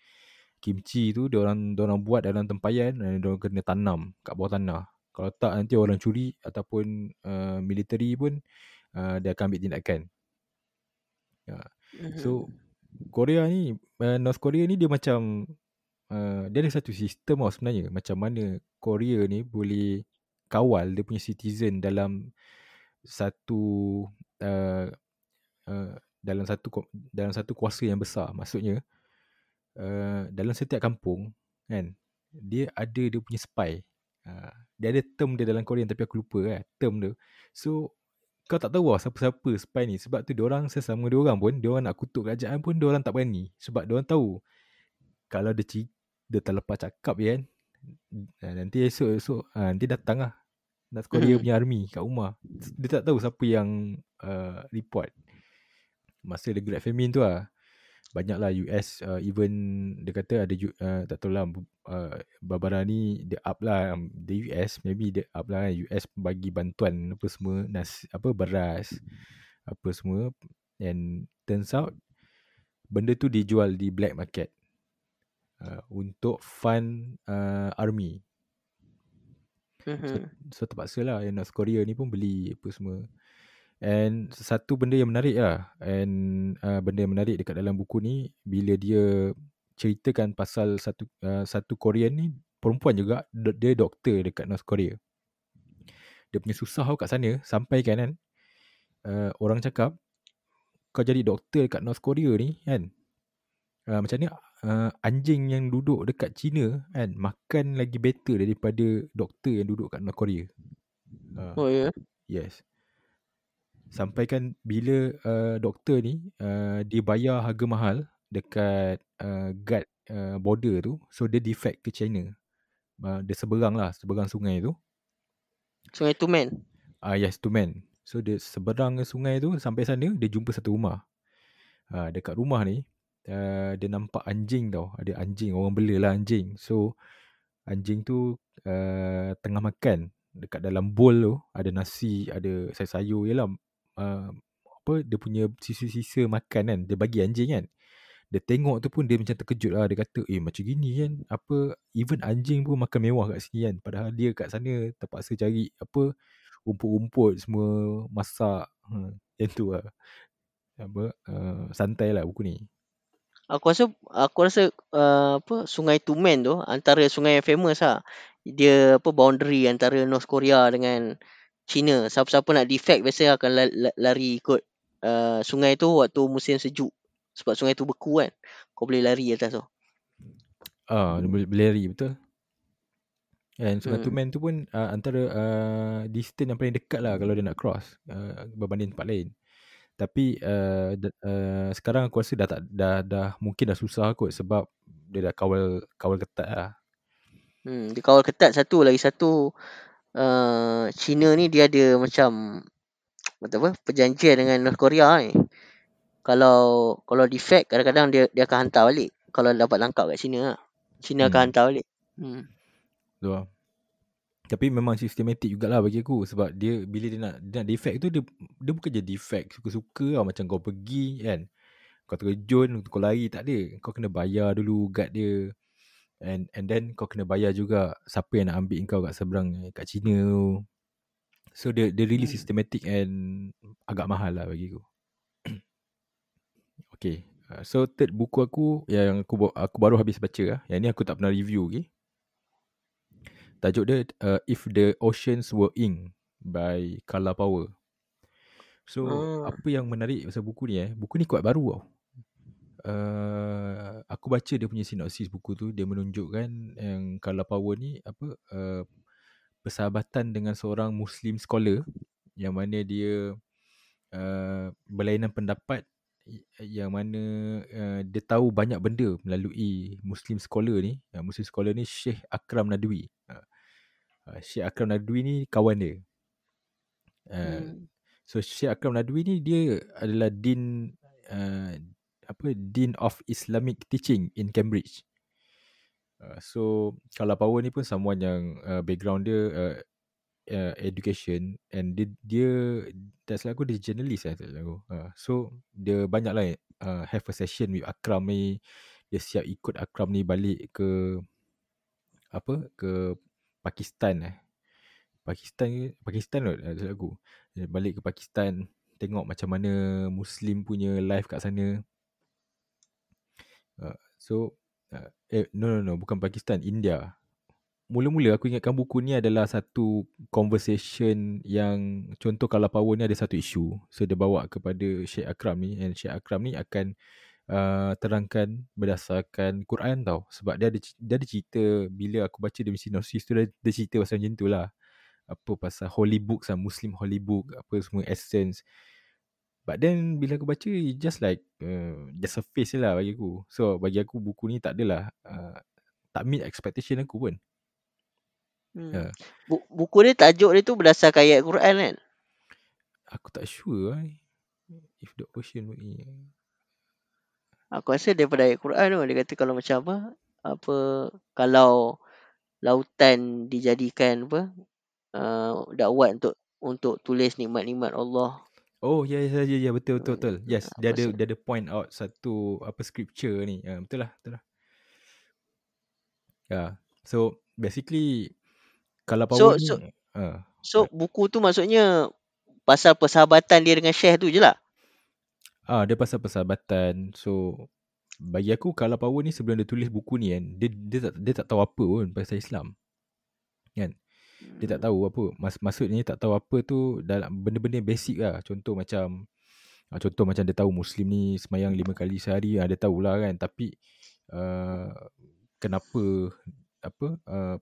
Kimchi tu orang dia orang buat dalam tempayan dan dia orang kena tanam kat bawah tanah. Kalau tak nanti orang curi ataupun uh, military pun uh, dia akan ambil tindakan. Ya. So Korea ni uh, North Korea ni dia macam uh, dia ada satu sistem tau sebenarnya macam mana Korea ni boleh kawal dia punya citizen dalam satu uh, uh, dalam satu dalam satu kuasa yang besar maksudnya uh, dalam setiap kampung kan dia ada dia punya spy uh, dia ada term dia dalam Korean tapi aku lupa kan term dia. So kau tak tahu lah siapa-siapa spy ni. Sebab tu dia orang sesama dia orang pun dia orang nak kutuk kerajaan pun dia orang tak berani. Sebab dia orang tahu kalau dia dia terlepas cakap je kan nanti esok-esok ha, nanti datang lah. North Korea hmm. punya army kat rumah. Dia tak tahu siapa yang uh, report. Masa the Great Famine tu lah banyaklah US uh, even dia kata ada uh, tak tahu lah uh, Barbara ni dia up lah um, the US maybe dia up lah US bagi bantuan apa semua nas apa beras apa semua. And turns out benda tu dijual di black market uh, untuk fund uh, army. So, so terpaksa lah yang North Korea ni pun beli apa semua And satu benda yang menarik lah. And uh, benda yang menarik dekat dalam buku ni Bila dia ceritakan pasal satu uh, satu Korean ni Perempuan juga Dia doktor dekat North Korea. Dia punya susah kat sana Sampai kan kan uh, Orang cakap Kau jadi doktor dekat North Korea ni kan? Uh, Macam ni uh, Anjing yang duduk dekat China kan Makan lagi better daripada doktor yang duduk kat North Korea. Uh, Oh ya? yeah. Yes Sampai kan bila uh, doktor ni uh, dia bayar harga mahal dekat uh, guard uh, border tu. So dia defect ke China. Uh, dia seberang lah seberang sungai tu. Sungai Tumen? Ah uh, yes Tumen. So dia seberang sungai tu sampai sana dia jumpa satu rumah. Uh, dekat rumah ni uh, dia nampak anjing tau. Ada anjing orang bela lah anjing. So anjing tu uh, tengah makan dekat dalam bowl tu. Ada nasi ada sayur-sayur yalah uh, apa dia punya sisa-sisa makan kan dia bagi anjing kan. Dia tengok tu pun dia macam terkejut lah. Dia kata eh macam gini kan apa even anjing pun makan mewah kat sini kan. Padahal dia kat sana terpaksa cari apa rumput-rumput semua masak. Hmm, yang tu lah. Apa uh, santai lah buku ni. Aku rasa aku rasa uh, apa sungai Tumen tu antara sungai yang famous lah. Dia apa boundary antara North Korea dengan China siapa-siapa nak defect biasa akan lari ikut uh, sungai tu waktu musim sejuk sebab sungai tu beku kan kau boleh lari atas tu ah uh, boleh lari betul And sungai hmm. Tumen tu pun uh, antara uh, distance yang paling dekat lah kalau dia nak cross uh, berbanding tempat lain. Tapi uh, uh, sekarang aku rasa dah tak dah dah mungkin dah susah kot sebab dia dah kawal kawal ketat lah. Hmm, dia kawal ketat satu lagi satu uh, China ni dia ada macam betul apa perjanjian dengan North Korea ni. Kalau kalau defect kadang-kadang dia dia akan hantar balik kalau dapat langkap kat China lah. China hmm. akan hantar balik. Hmm. Betul. Tapi memang sistematik jugalah bagi aku sebab dia bila dia nak dia nak defect tu dia dia bukan je defect suka-suka lah macam kau pergi kan. Kau terjun, kau lari tak ada. Kau kena bayar dulu guard dia and and then kau kena bayar juga siapa yang nak ambil kau kat seberang kat China tu. So dia dia really hmm. systematic and agak mahal lah bagi aku. Okay uh, so third buku aku yang aku aku baru habis baca lah. Yang ni aku tak pernah review okay? Tajuk dia uh, if the oceans were ink by Carla Power. So hmm. apa yang menarik pasal buku ni eh? Buku ni kuat baru tau uh, aku baca dia punya sinopsis buku tu dia menunjukkan yang kalau power ni apa uh, persahabatan dengan seorang muslim scholar yang mana dia uh, berlainan pendapat yang mana uh, dia tahu banyak benda melalui muslim scholar ni. Uh, muslim scholar ni Syekh Akram Nadwi. Uh, Syekh Akram Nadwi ni kawan dia. Uh, hmm. so Syekh Akram Nadwi ni dia adalah din uh, apa Dean of Islamic Teaching in Cambridge. Uh, so kalau power ni pun someone yang uh, background dia uh, uh, education and dia dia tak salah aku dia journalist lah tak salah aku. Uh, so dia banyak lah uh, have a session with Akram ni. Dia siap ikut Akram ni balik ke apa ke Pakistan eh. Pakistan ke Pakistan kot tak salah aku. Dia balik ke Pakistan tengok macam mana Muslim punya life kat sana. Uh, so uh, eh no no no bukan Pakistan India mula-mula aku ingatkan buku ni adalah satu conversation yang contoh kalau power ni ada satu isu. So dia bawa kepada Sheikh Akram ni and Sheikh Akram ni akan uh, terangkan berdasarkan Quran tau. Sebab dia ada dia ada cerita bila aku baca dia sinopsis tu dia, dia cerita pasal macam tu lah. Apa pasal holy book sama Muslim holy book apa semua essence. But then bila aku baca just like uh, just a face lah bagi aku. So bagi aku buku ni tak adalah uh, tak meet expectation aku pun. Hmm. Ya. Bu- buku dia tajuk dia tu berdasarkan ayat Quran kan? Aku tak sure lah. If the ocean were in. Aku rasa daripada ayat Quran tu dia kata kalau macam apa apa kalau lautan dijadikan apa uh, dakwat untuk untuk tulis nikmat-nikmat Allah. Oh ya ya ya ya betul betul betul. Yes, dia ada dia ada point out satu apa scripture ni. Ya, betul lah, betul lah. Ya. So basically kalau So- power ni so- uh, So buku tu maksudnya pasal persahabatan dia dengan Syekh tu je lah. ah dia pasal persahabatan. So bagi aku kalau power ni sebelum dia tulis buku ni kan, dia dia tak dia tak tahu apa pun pasal Islam. Kan? Dia tak tahu apa. Mas, maksudnya tak tahu apa tu dalam benda-benda basic lah. Contoh macam ah, contoh macam dia tahu Muslim ni semayang lima kali sehari, ah, dia tahulah kan. Tapi uh, kenapa apa uh,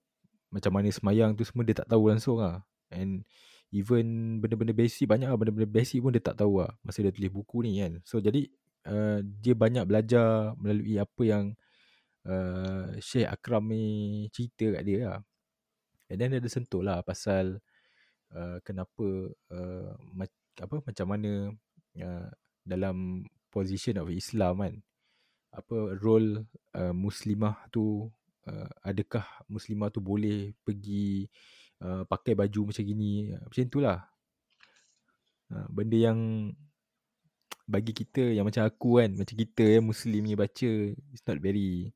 macam mana semayang tu semua dia tak tahu langsung lah. And even benda-benda basic banyak lah benda-benda basic pun dia tak tahu lah masa dia tulis buku ni kan. So jadi uh, dia banyak belajar melalui apa yang uh, Syekh Akram ni cerita kat dia lah. And then dia ada sentuh lah pasal uh, kenapa uh, ma- apa macam mana uh, dalam position of Islam kan apa role uh, muslimah tu uh, adakah muslimah tu boleh pergi uh, pakai baju macam gini uh, macam itulah uh, benda yang bagi kita yang macam aku kan macam kita yang muslim ni baca it's not very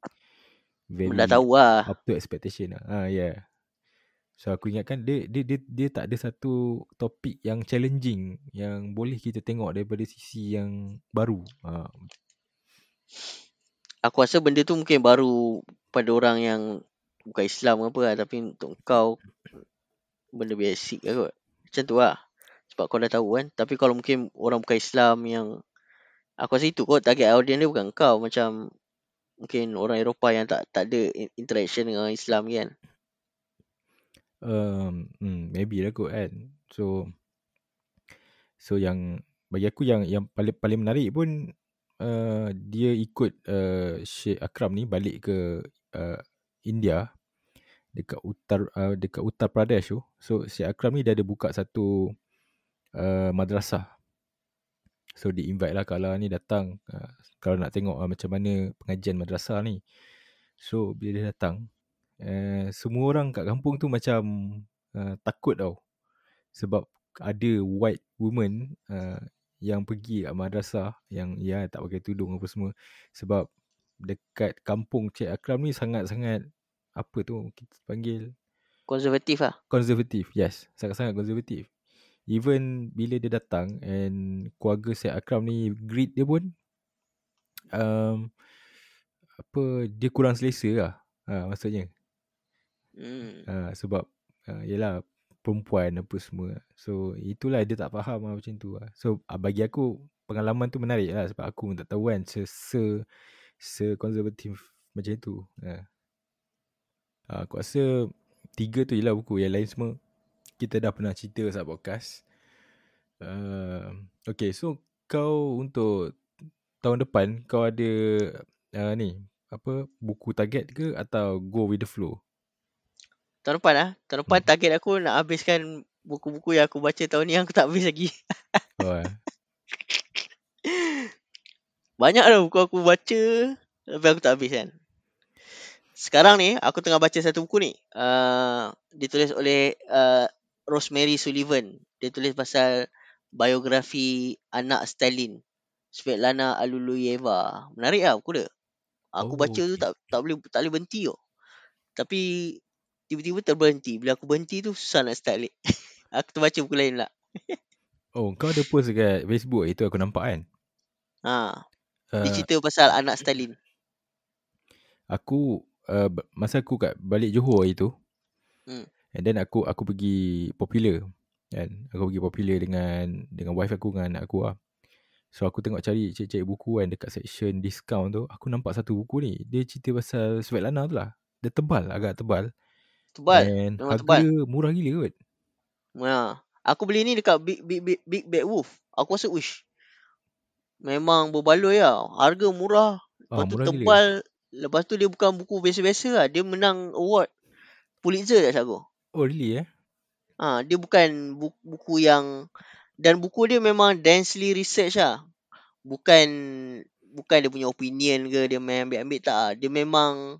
very Dah tahu lah. up to expectation lah. Ha, yeah. So aku ingatkan dia, dia dia dia tak ada satu topik yang challenging yang boleh kita tengok daripada sisi yang baru. Ha, Aku rasa benda tu mungkin baru pada orang yang bukan Islam apa lah. Tapi untuk kau benda basic lah kot. Macam tu lah. Sebab kau dah tahu kan. Tapi kalau mungkin orang bukan Islam yang aku rasa itu kot target audience dia bukan kau. Macam mungkin orang Eropah yang tak tak ada in- interaction dengan Islam kan. Um, hmm, maybe lah kot kan. So so yang bagi aku yang yang paling paling menarik pun uh, dia ikut uh, Sheikh Akram ni balik ke uh, India dekat Uttar uh, dekat Uttar Pradesh tu. So Sheikh Akram ni dia ada buka satu uh, madrasah. So di invite lah kalau ni datang uh, kalau nak tengok uh, macam mana pengajian madrasah ni. So bila dia datang uh, semua orang kat kampung tu macam uh, takut tau. Sebab ada white woman uh, yang pergi kat madrasah yang ya tak pakai tudung apa semua sebab dekat kampung Cik Akram ni sangat-sangat apa tu kita panggil Konservatif lah. konservatif. Yes, sangat-sangat konservatif. Even bila dia datang and keluarga Syed Akram ni greet dia pun um, apa dia kurang selesa lah. Ha, maksudnya. Hmm. Ha, sebab uh, yelah perempuan apa semua. So itulah dia tak faham lah macam tu lah. So uh, bagi aku pengalaman tu menarik lah sebab aku pun tak tahu kan se se, se konservatif macam tu. Ha. Uh, aku rasa tiga tu je lah buku. Yang lain semua kita dah pernah cerita saat podcast. Uh, okay, so kau untuk tahun depan kau ada uh, ni apa buku target ke atau go with the flow? Tahun depan lah. Tahun depan Hmm. target aku nak habiskan buku-buku yang aku baca tahun ni yang aku tak habis lagi. Oh, eh. Banyak dah buku aku baca tapi aku tak habis kan. Sekarang ni aku tengah baca satu buku ni. Uh, ditulis oleh uh, Rosemary Sullivan. Dia tulis pasal biografi anak Stalin. Svetlana Aluluyeva. Menarik lah buku dia. Aku Oh, baca tu okey. tak tak boleh tak boleh berhenti tau. Tapi tiba-tiba terberhenti. Bila aku berhenti tu susah nak start balik. aku terbaca buku lain lah. Oh, kau ada post dekat Facebook itu aku nampak kan. Ha. Dia Uh, cerita pasal anak Stalin. aku uh, masa aku kat balik Johor hari tu Hmm. and then aku aku pergi popular kan aku pergi popular dengan dengan wife aku dengan anak aku lah so aku tengok cari cari-cari buku kan dekat section discount tu aku nampak satu buku ni dia cerita pasal Svetlana tu lah dia tebal agak tebal Tebal. Memang harga tebal. murah gila kot Ha. Aku beli ni dekat Big Big Big, Big Bad Wolf. Aku rasa uish. Memang berbaloi lah. Harga murah. Lepas ah, tu murah gila tebal. Lepas tu dia bukan buku biasa-biasa lah. Dia menang award Pulitzer tak salah aku. oh really eh Ha, dia bukan buku, buku yang dan buku dia memang densely research lah. Bukan bukan dia punya opinion ke dia main ambil-ambil tak. Dia memang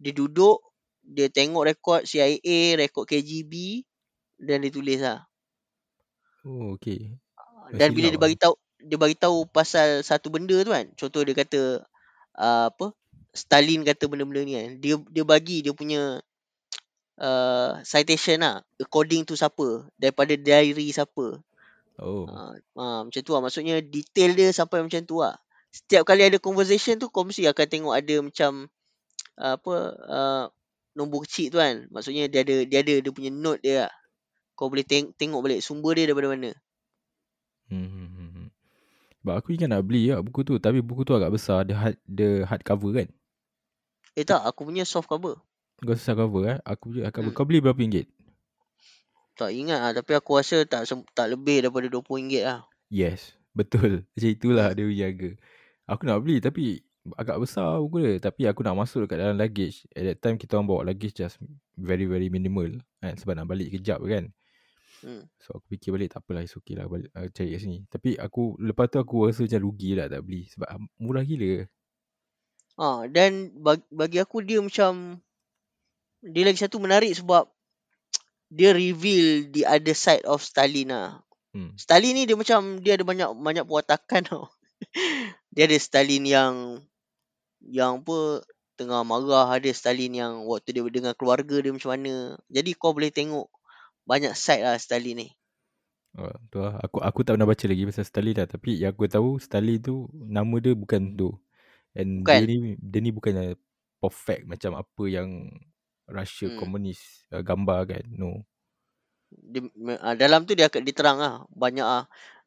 dia duduk dia tengok rekod CIA, rekod KGB dan dia tulis lah. oh okay Dan Dah bila dia silap bagi tahu dia bagi tahu pasal satu benda tu kan. Contoh dia kata uh, apa? Stalin kata benda-benda ni kan. Dia dia bagi dia punya uh, citation lah according to siapa daripada diary siapa. oh Uh, uh, macam tu lah. Maksudnya detail dia sampai macam tu lah. Setiap kali ada conversation tu kau mesti akan tengok ada macam uh, apa uh, nombor kecil tu kan. Maksudnya dia ada dia ada dia punya note dia lah. Kau boleh teng- tengok balik sumber dia daripada mana. Hmm, hmm, hmm, hmm. Sebab aku ingat nak beli lah buku tu Tapi buku tu agak besar Dia hard, dia hard cover kan Eh tak, aku punya soft cover. Kau susah cover eh Aku punya hard cover Hmm. Kau beli berapa ringgit? Tak ingat lah tapi aku rasa tak tak lebih daripada RM20 lah. Yes Betul Macam itulah dia punya harga Aku nak beli tapi Agak besar buku dia Tapi aku nak masuk dekat dalam luggage At that time kita orang bawa luggage just Very very minimal kan Sebab nak balik kejap kan Hmm. So aku fikir balik tak apalah It's okay lah balik, uh, Cari kat sini Tapi aku Lepas tu aku rasa macam rugi lah tak beli Sebab ah, murah gila Ha, dan bagi, bagi aku dia macam dia lagi satu menarik sebab dia reveal the other side of Stalin lah. hmm. Stalin ni dia macam dia ada banyak banyak perwatakan tau. dia ada Stalin yang yang apa tengah marah, ada Stalin yang waktu dia dengan keluarga dia macam mana. Jadi kau boleh tengok banyak side lah Stalin ni. Oh, tu lah. Aku aku tak pernah baca lagi pasal Stalin dah tapi yang aku tahu Stalin tu nama dia bukan tu. And Bukan. dia ni dia ni bukannya perfect macam apa yang Russia Hmm. komunis uh, gambar kan. No. Dia, ah, dalam tu dia akan diterang lah. Banyak ah.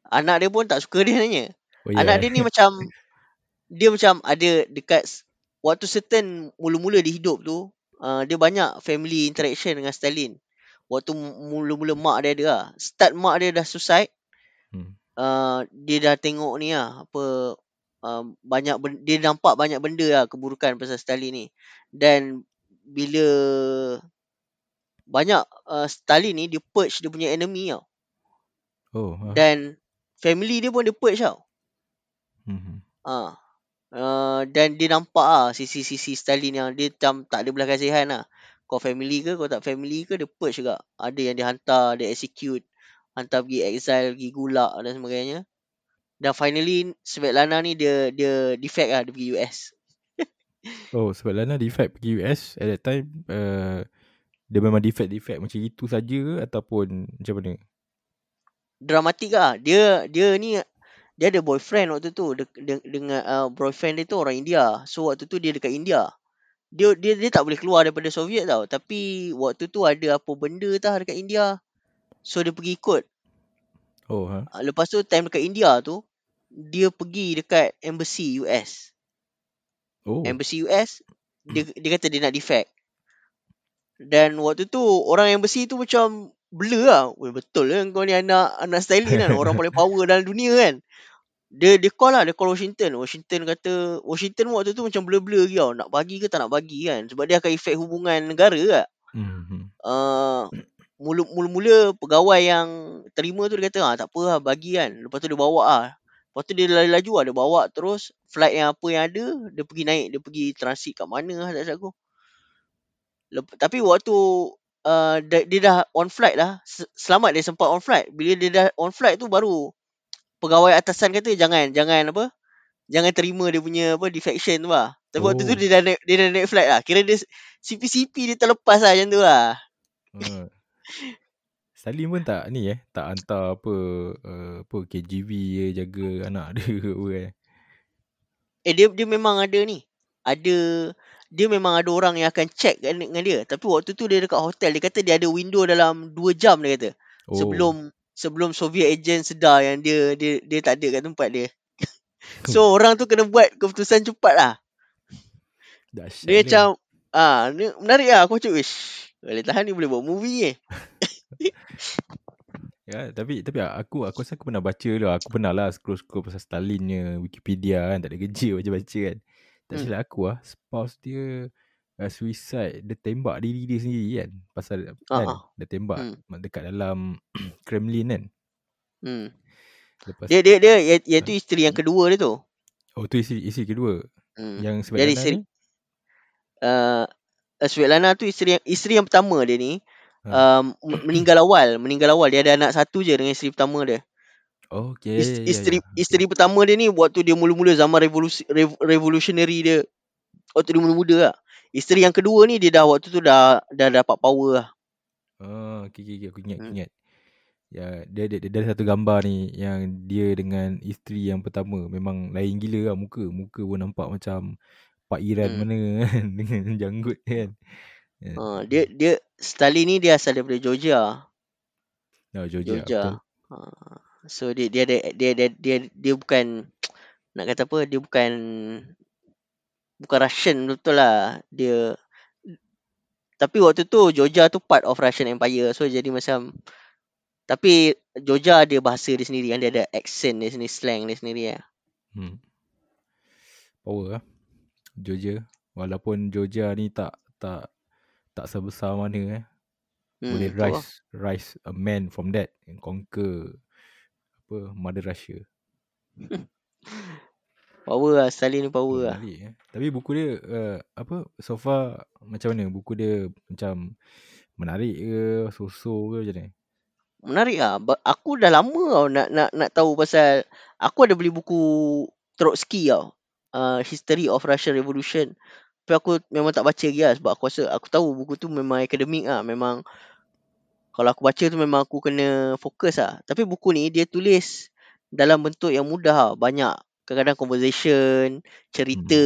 Anak dia pun tak suka dia nanya. Oh Anak dia ni macam dia macam ada dekat waktu certain mula-mula di hidup tu uh, dia banyak family interaction dengan Stalin. Waktu mu- mula-mula mak dia ada lah. Start mak dia dah suicide, Hmm. uh, dia dah tengok ni lah apa uh, banyak ben- dia nampak banyak benda lah keburukan pasal Stalin ni. Dan bila banyak uh, Stalin ni dia purge dia punya enemy tau. Oh. Dan family dia pun dia purge tau. Hmm. Ah. Uh, dan dia nampak ah sisi-sisi Stalin yang dia macam tak ada belas kasihan lah. Kau family ke, kau tak family ke, dia purge juga. Ada yang dia hantar, dia execute. Hantar pergi exile, pergi gulak dan sebagainya. Dan finally, Svetlana ni dia dia defect lah, dia pergi US. Oh sebab Lana defect pergi US at that time uh, dia memang defect-defect macam itu saja ke ataupun macam mana? Dramatik lah. Dia dia ni dia ada boyfriend waktu tu de, de, dengan uh, boyfriend dia tu orang India. So waktu tu dia dekat India. Dia dia dia tak boleh keluar daripada Soviet tau. Tapi waktu tu ada apa benda tah dekat India. So dia pergi ikut. Oh ha. Ah, Lepas tu time dekat India tu dia pergi dekat embassy US. Oh. Embassy US dia dia kata dia nak defect. Dan waktu tu orang embassy tu macam blur lah. Weh betul lah kau ni anak anak Stalin kan. Orang paling power dalam dunia kan. Dia dia call lah, dia call Washington. Washington kata Washington waktu tu macam blur-blur lagi tau. Nak bagi ke tak nak bagi kan. Sebab dia akan efek hubungan negara lah. Hmm. hmm. Uh, mula- mula-mula pegawai yang terima tu dia kata ah tak apa lah bagi kan. Lepas tu dia bawa ah. Lepas tu dia laju-laju lah dia bawa terus flight yang apa yang ada dia pergi naik dia pergi transit kat mana lah tak aku. Lep- tapi waktu uh, dia, dia dah on flight lah. Se- Selamat dia sempat on flight. Bila dia dah on flight tu baru pegawai atasan kata jangan jangan apa? Jangan terima dia punya apa defection tu lah. Tapi waktu tu Oh. dia dah naik, dia dah naik flight lah. Kira dia CP-CP dia terlepas lah macam tu lah. Uh. Salim pun tak ni eh, tak hantar apa uh, apa KGV je jaga anak dia apa eh. Eh dia dia memang ada ni. Ada dia memang ada orang yang akan check kan dengan dia. Tapi waktu tu dia dekat hotel dia kata dia ada window dalam 2 jam dia kata. Oh. Sebelum sebelum Soviet agent sedar yang dia dia dia tak ada kat tempat dia. so orang tu kena buat keputusan cepat lah. Dahsyat Dia ni. macam ah ni menarik lah aku macam wish. Boleh tahan ni boleh buat movie ni. Ya, tapi tapi aku aku rasa aku pernah baca lah. Aku pernah lah scroll-scroll pasal Stalinnya Wikipedia kan. Tak ada kerja baca-baca kan. Tak Hmm. silap aku lah. Spouse dia uh, suicide. Dia tembak diri dia sendiri kan. Pasal Ah, kan. ah. Dia tembak Hmm. dekat dalam Kremlin kan. Hmm. Lepas Dia dia dia ia- iaitu isteri yang kedua dia tu. Oh tu isi, isi kedua. Hmm. Yang Jadi Svetlana isteri ni. uh, Svetlana tu isteri yang isteri yang pertama dia ni Ha. um, men- meninggal awal, meninggal awal. Dia ada anak satu je dengan isteri pertama dia. Okay. Is, ya, ya, isteri ya. isteri pertama dia ni waktu dia mula-mula zaman revolusi rev, revolutionary dia waktu dia muda-muda lah. Isteri yang kedua ni dia dah waktu tu dah dah dapat power lah. Oh, okay, okay, okay. Aku ingat, aku Hmm. ingat. Ya, dia, dia, dia, ada satu gambar ni yang dia dengan isteri yang pertama memang lain gila lah muka. Muka pun nampak macam Pak Iran Hmm. mana kan dengan janggut kan. Ya. Ha, dia dia Stalin ni dia asal daripada Georgia. Oh, Georgia. Georgia. Ha, so dia dia ada dia dia dia dia bukan nak kata apa dia bukan bukan Russian betul lah. Dia tapi waktu tu Georgia tu part of Russian Empire. So jadi macam tapi Georgia ada bahasa dia sendiri kan dia ada accent dia sendiri slang dia sendiri lah. Hmm. Power lah. Georgia. Walaupun Georgia ni tak tak tak sebesar mana eh. Hmm, Boleh lah. rise rise a man from that and conquer apa Mother Russia. Power lah Stalin ni power lah. Eh. Tapi buku dia uh, apa so far macam mana? Buku dia macam menarik ke, so-so ke macam mana? Menarik lah. Aku dah lama tau nak nak nak tahu pasal aku ada beli buku Trotsky tau. Uh, History of Russian Revolution. Tapi aku memang tak baca lagi lah sebab aku rasa aku tahu buku tu memang akademik lah. Memang kalau aku baca tu memang aku kena fokus lah. Tapi buku ni dia tulis dalam bentuk yang mudah lah. Banyak kadang-kadang conversation, cerita.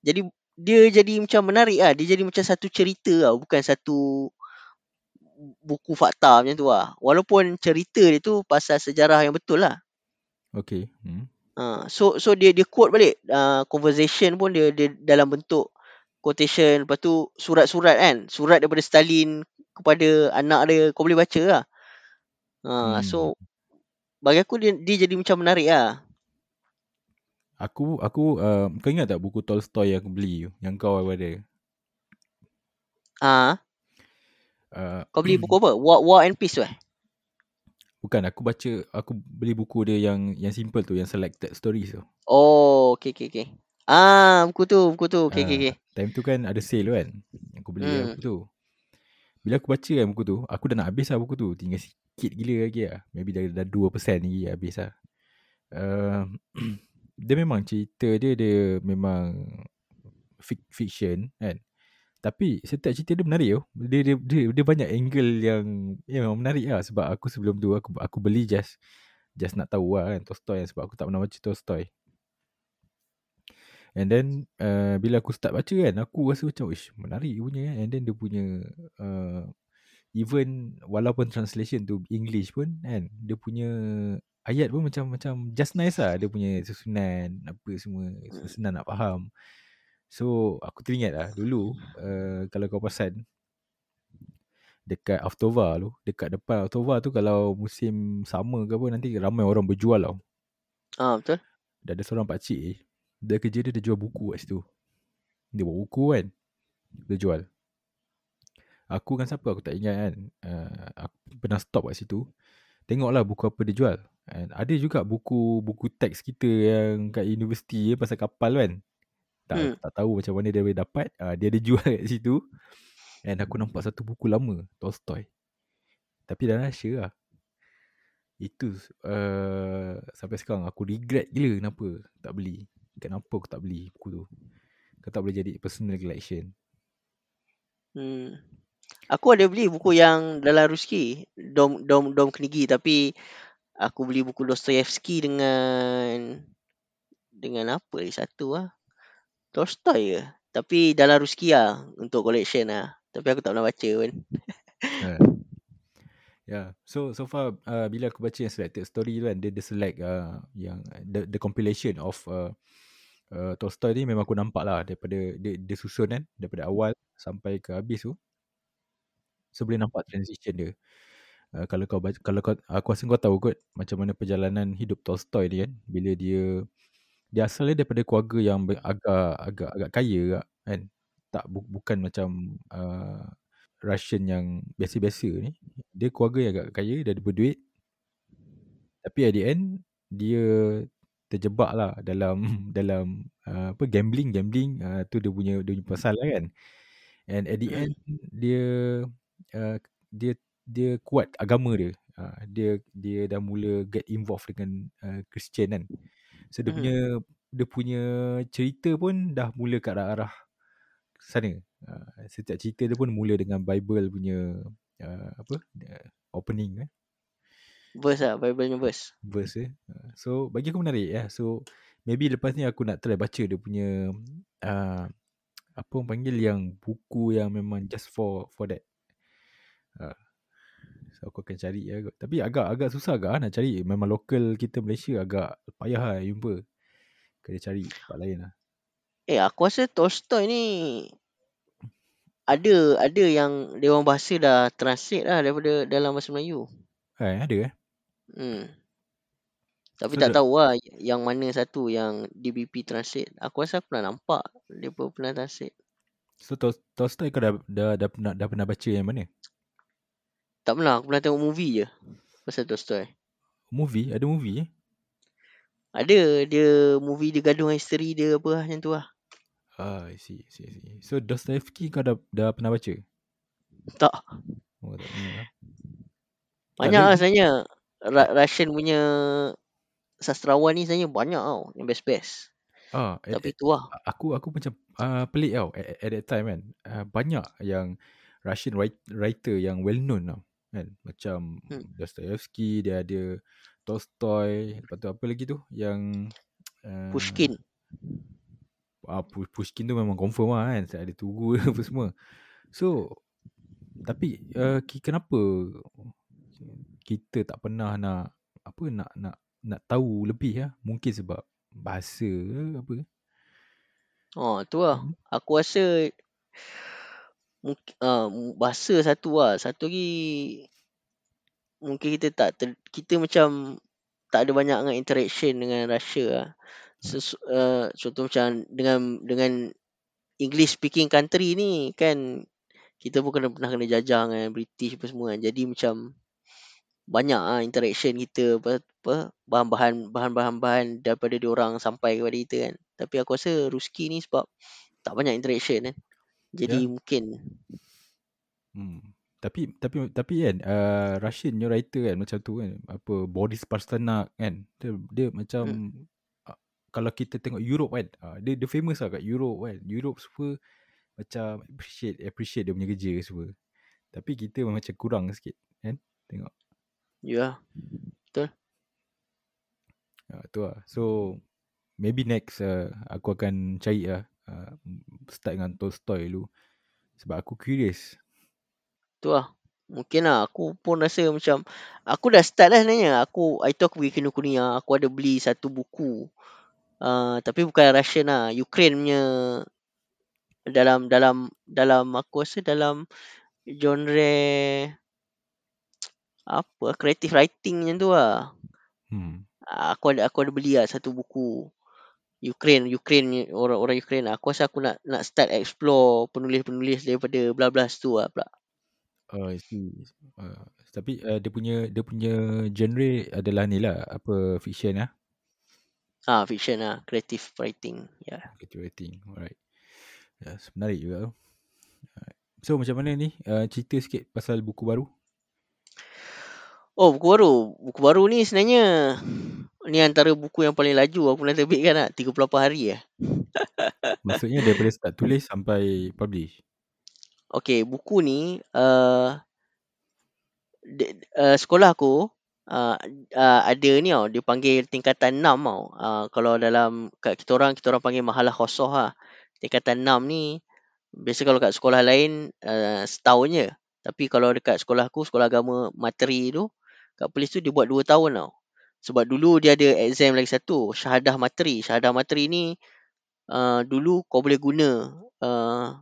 Jadi dia jadi macam menarik lah. Dia jadi macam satu cerita lah. Bukan satu buku fakta macam tu lah. Walaupun cerita dia tu pasal sejarah yang betul lah. Okay. Hmm. Ha, so so dia dia quote balik uh, conversation pun dia dia dalam bentuk quotation lepas tu surat-surat kan surat daripada Stalin kepada anak dia kau boleh baca lah ha, Hmm. so bagi aku dia, dia jadi macam menarik lah Aku aku uh, kau ingat tak buku Tolstoy yang aku beli? Yang kau ada. ha, Uh, kau beli buku apa War, War and Peace tu eh bukan aku baca aku beli buku dia yang yang simple tu yang selected stories tu. oh okay okay okay ah buku tu buku tu okay okay Ah, okay Time tu kan ada sale tu kan. Aku beli Hmm. hmm. buku tu. Bila aku baca kan buku tu, aku dah nak habis lah buku tu. Tinggal sikit gila lagi lah. Maybe dah, dah 2% lagi habis lah. Uh, dia memang cerita dia, dia memang fiction kan. Tapi setiap cerita dia menarik tau. Dia, dia, dia, dia banyak angle yang yang memang menarik lah. Sebab aku sebelum tu aku aku beli just just nak tahu lah kan Tolstoy sebab aku tak pernah baca Tolstoy. And then uh, bila aku start baca kan aku rasa macam ish menarik punya kan. And then dia punya uh, even walaupun translation tu English pun kan dia punya ayat pun macam macam just nice lah dia punya susunan apa semua senang nak faham. So aku teringat lah dulu uh, kalau kau perasan dekat Avtova tu dekat depan Avtova tu kalau musim summer ke apa nanti ramai orang berjual tau. ah betul Dah ada seorang pakcik ni Dia kerja dia Dia jual buku kat situ. Dia buat buku kan? Dia jual. Aku kan siapa Aku tak ingat kan? Uh, Aku pernah stop kat situ. Tengoklah buku apa dia jual. And Ada juga buku Buku teks kita Yang kat universiti Pasal kapal kan? Tak, Hmm. tak tahu macam mana dia boleh dapat. Uh, Dia ada jual kat situ. And aku nampak satu buku lama Tolstoy. Tapi dah Russia lah. Itu uh, sampai sekarang aku regret gila kenapa tak beli. Kenapa aku tak beli buku tu. Kau tak boleh jadi personal collection. Hmm. Aku ada beli buku yang dalam Ruski, Dom Dom Dom Knigi tapi aku beli buku Dostoyevsky dengan dengan apa lagi satu ah. Tolstoy ke? Tapi dalam Ruski lah untuk collection lah. Tapi aku tak pernah baca pun. Uh. Yeah. So so far uh, bila aku baca yang selected story tu kan dia, dia select uh, yang the, the compilation of uh, uh, Tolstoy ni memang aku nampak lah daripada dia, dia susun kan daripada awal sampai ke habis tu. So boleh nampak transition dia. Uh, kalau kau baca, kalau kau aku rasa kau tahu kot macam mana perjalanan hidup Tolstoy ni kan bila dia dia asalnya daripada keluarga yang agak agak agak kaya kan. Tak bu, bukan macam uh, Russian yang biasa-biasa ni. Dia keluarga yang agak kaya, dia ada berduit. Tapi at the end, dia terjebak lah dalam dalam uh, apa gambling gambling uh, tu dia punya dia punya pasal lah kan. And at the end dia uh, dia dia kuat agama dia. Uh, dia dia dah mula get involved dengan uh, Christian kan. So dia punya dia punya cerita pun dah mula ke arah-arah sana uh, setiap cerita dia pun mula dengan Bible punya uh, apa uh, opening eh Verse lah, Bible punya verse. verse eh. So bagi aku menarik ya. So maybe lepas ni aku nak try baca dia punya uh, apa orang panggil yang buku yang memang just for for that. Uh, so aku akan cari ya. Tapi agak agak susah agak ah nak cari. Memang lokal kita Malaysia agak payah lah jumpa. Kena cari tempat lain lah. Eh, aku rasa Tolstoy ni ada ada yang dia orang bahasa dah translate lah daripada dalam bahasa Melayu. Eh, ada eh? Hmm. Tapi So, tak tahu lah yang mana satu yang DBP translate. Aku rasa aku pernah nampak dia pun pernah translate. So Tol- Tolstoy kau dah, dah, dah, pernah, dah pernah baca yang mana? Tak pernah, aku pernah tengok movie je pasal Tolstoy. Movie? Ada movie eh? Ada dia movie dia gaduh dengan isteri dia apa lah, macam tu lah. Ah, I see, I see, I see. So Dostoevsky kau dah, dah pernah baca? Tak. Oh, tak pernah. eh? Banyak lah sebenarnya. Ra- Russian punya sastrawan ni sebenarnya banyak tau. Yang best-best. Ah, at, Tapi tu lah. aku aku macam uh, pelik tau at, at that time kan uh, banyak yang Russian write, writer yang well known tau kan macam Hmm. Dostoevsky dia ada Tolstoy lepas tu apa lagi tu yang uh, Pushkin. Ah, Pu- Pushkin tu memang confirm lah kan ada tugu apa semua so tapi uh, kenapa kita tak pernah nak apa nak nak nak tahu lebih lah mungkin sebab bahasa ke apa Oh, tu lah. Hmm. Aku rasa mungkin uh, bahasa satu lah. Satu lagi mungkin kita tak ter, kita macam tak ada banyak dengan interaction dengan Russia lah. Sesu, uh, contoh macam dengan dengan English speaking country ni kan kita pun kena pernah kena jajah dengan British apa semua kan. Jadi macam banyak ah interaction kita apa, apa bahan-bahan bahan-bahan bahan daripada diorang sampai kepada kita kan. Tapi aku rasa Ruski ni sebab tak banyak interaction kan. Jadi Ya. mungkin Hmm. Tapi tapi tapi kan uh, Russian punya writer kan macam tu kan apa Boris Pasternak kan dia, dia macam Hmm. Kalau kita tengok Europe kan uh, dia dia famous lah kat Europe kan Europe semua macam appreciate appreciate dia punya kerja semua tapi kita macam kurang sikit kan tengok ya. uh, tu lah so maybe next uh, aku akan cari lah uh, start dengan Tolstoy dulu sebab aku curious Tu lah. Mungkin lah aku pun rasa macam aku dah start lah sebenarnya. Aku itu aku pergi Kinokuniya, aku ada beli satu buku. Uh, tapi bukan Russian lah, Ukraine punya dalam dalam dalam aku rasa dalam genre apa creative writing macam tu lah. hmm. Ah, Aku ada aku ada beli lah satu buku Ukraine Ukraine orang orang Ukraine lah. Aku rasa aku nak nak start explore penulis-penulis daripada bla bla tu lah pula. Oh, I see. Uh, tapi uh, dia punya dia punya genre adalah ni lah apa fiction lah. Ah fiction lah, creative writing. Ya. Yeah. Creative writing. Alright. Yes, menarik juga tu. Alright. So macam mana ni uh, cerita sikit pasal buku baru? Oh buku baru Buku baru ni sebenarnya Ni antara buku yang paling laju Aku pernah terbitkan lah 38 hari lah Maksudnya daripada start tulis sampai publish. Okay buku ni uh, de, uh, Sekolah aku uh, uh, Ada ni tau. Dia panggil tingkatan 6 tau. Uh, Kalau dalam Kat kita orang Kita orang panggil mahalah khosoh lah. Tingkatan 6 ni Biasa kalau kat sekolah lain uh, Setahun je Tapi kalau dekat sekolah aku Sekolah agama materi tu Kat polis tu dia buat 2 tahun tau. Sebab dulu dia ada exam lagi satu Syahadah materi. Syahadah materi ni uh, Dulu kau boleh guna uh,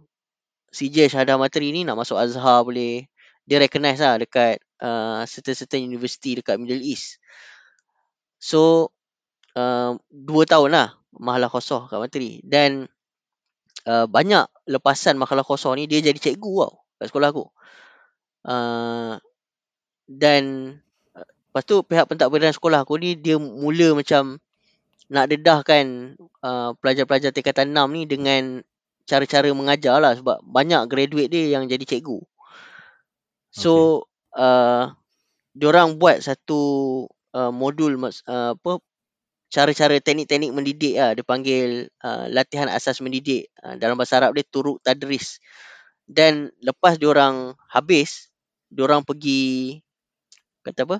CJ Syahadah materi ni Nak masuk Azhar boleh Dia recognize lah dekat uh, Certain-certain university dekat Middle East. So uh, 2 tahun lah Mahalah khosoh kat materi. Dan uh, Banyak lepasan mahalah khosoh ni Dia jadi cikgu tau Kat sekolah aku. Uh, Dan Lepas tu pihak pentadbiran sekolah aku ni dia mula macam nak dedahkan uh, pelajar-pelajar tingkatan 6 ni dengan cara-cara mengajar lah sebab banyak graduate dia yang jadi cikgu. So okay. uh, diorang buat satu uh, modul uh, apa cara-cara teknik-teknik mendidik lah dia panggil uh, latihan asas mendidik uh, dalam bahasa Arab dia turuk tadris. Dan lepas diorang habis diorang pergi kata apa?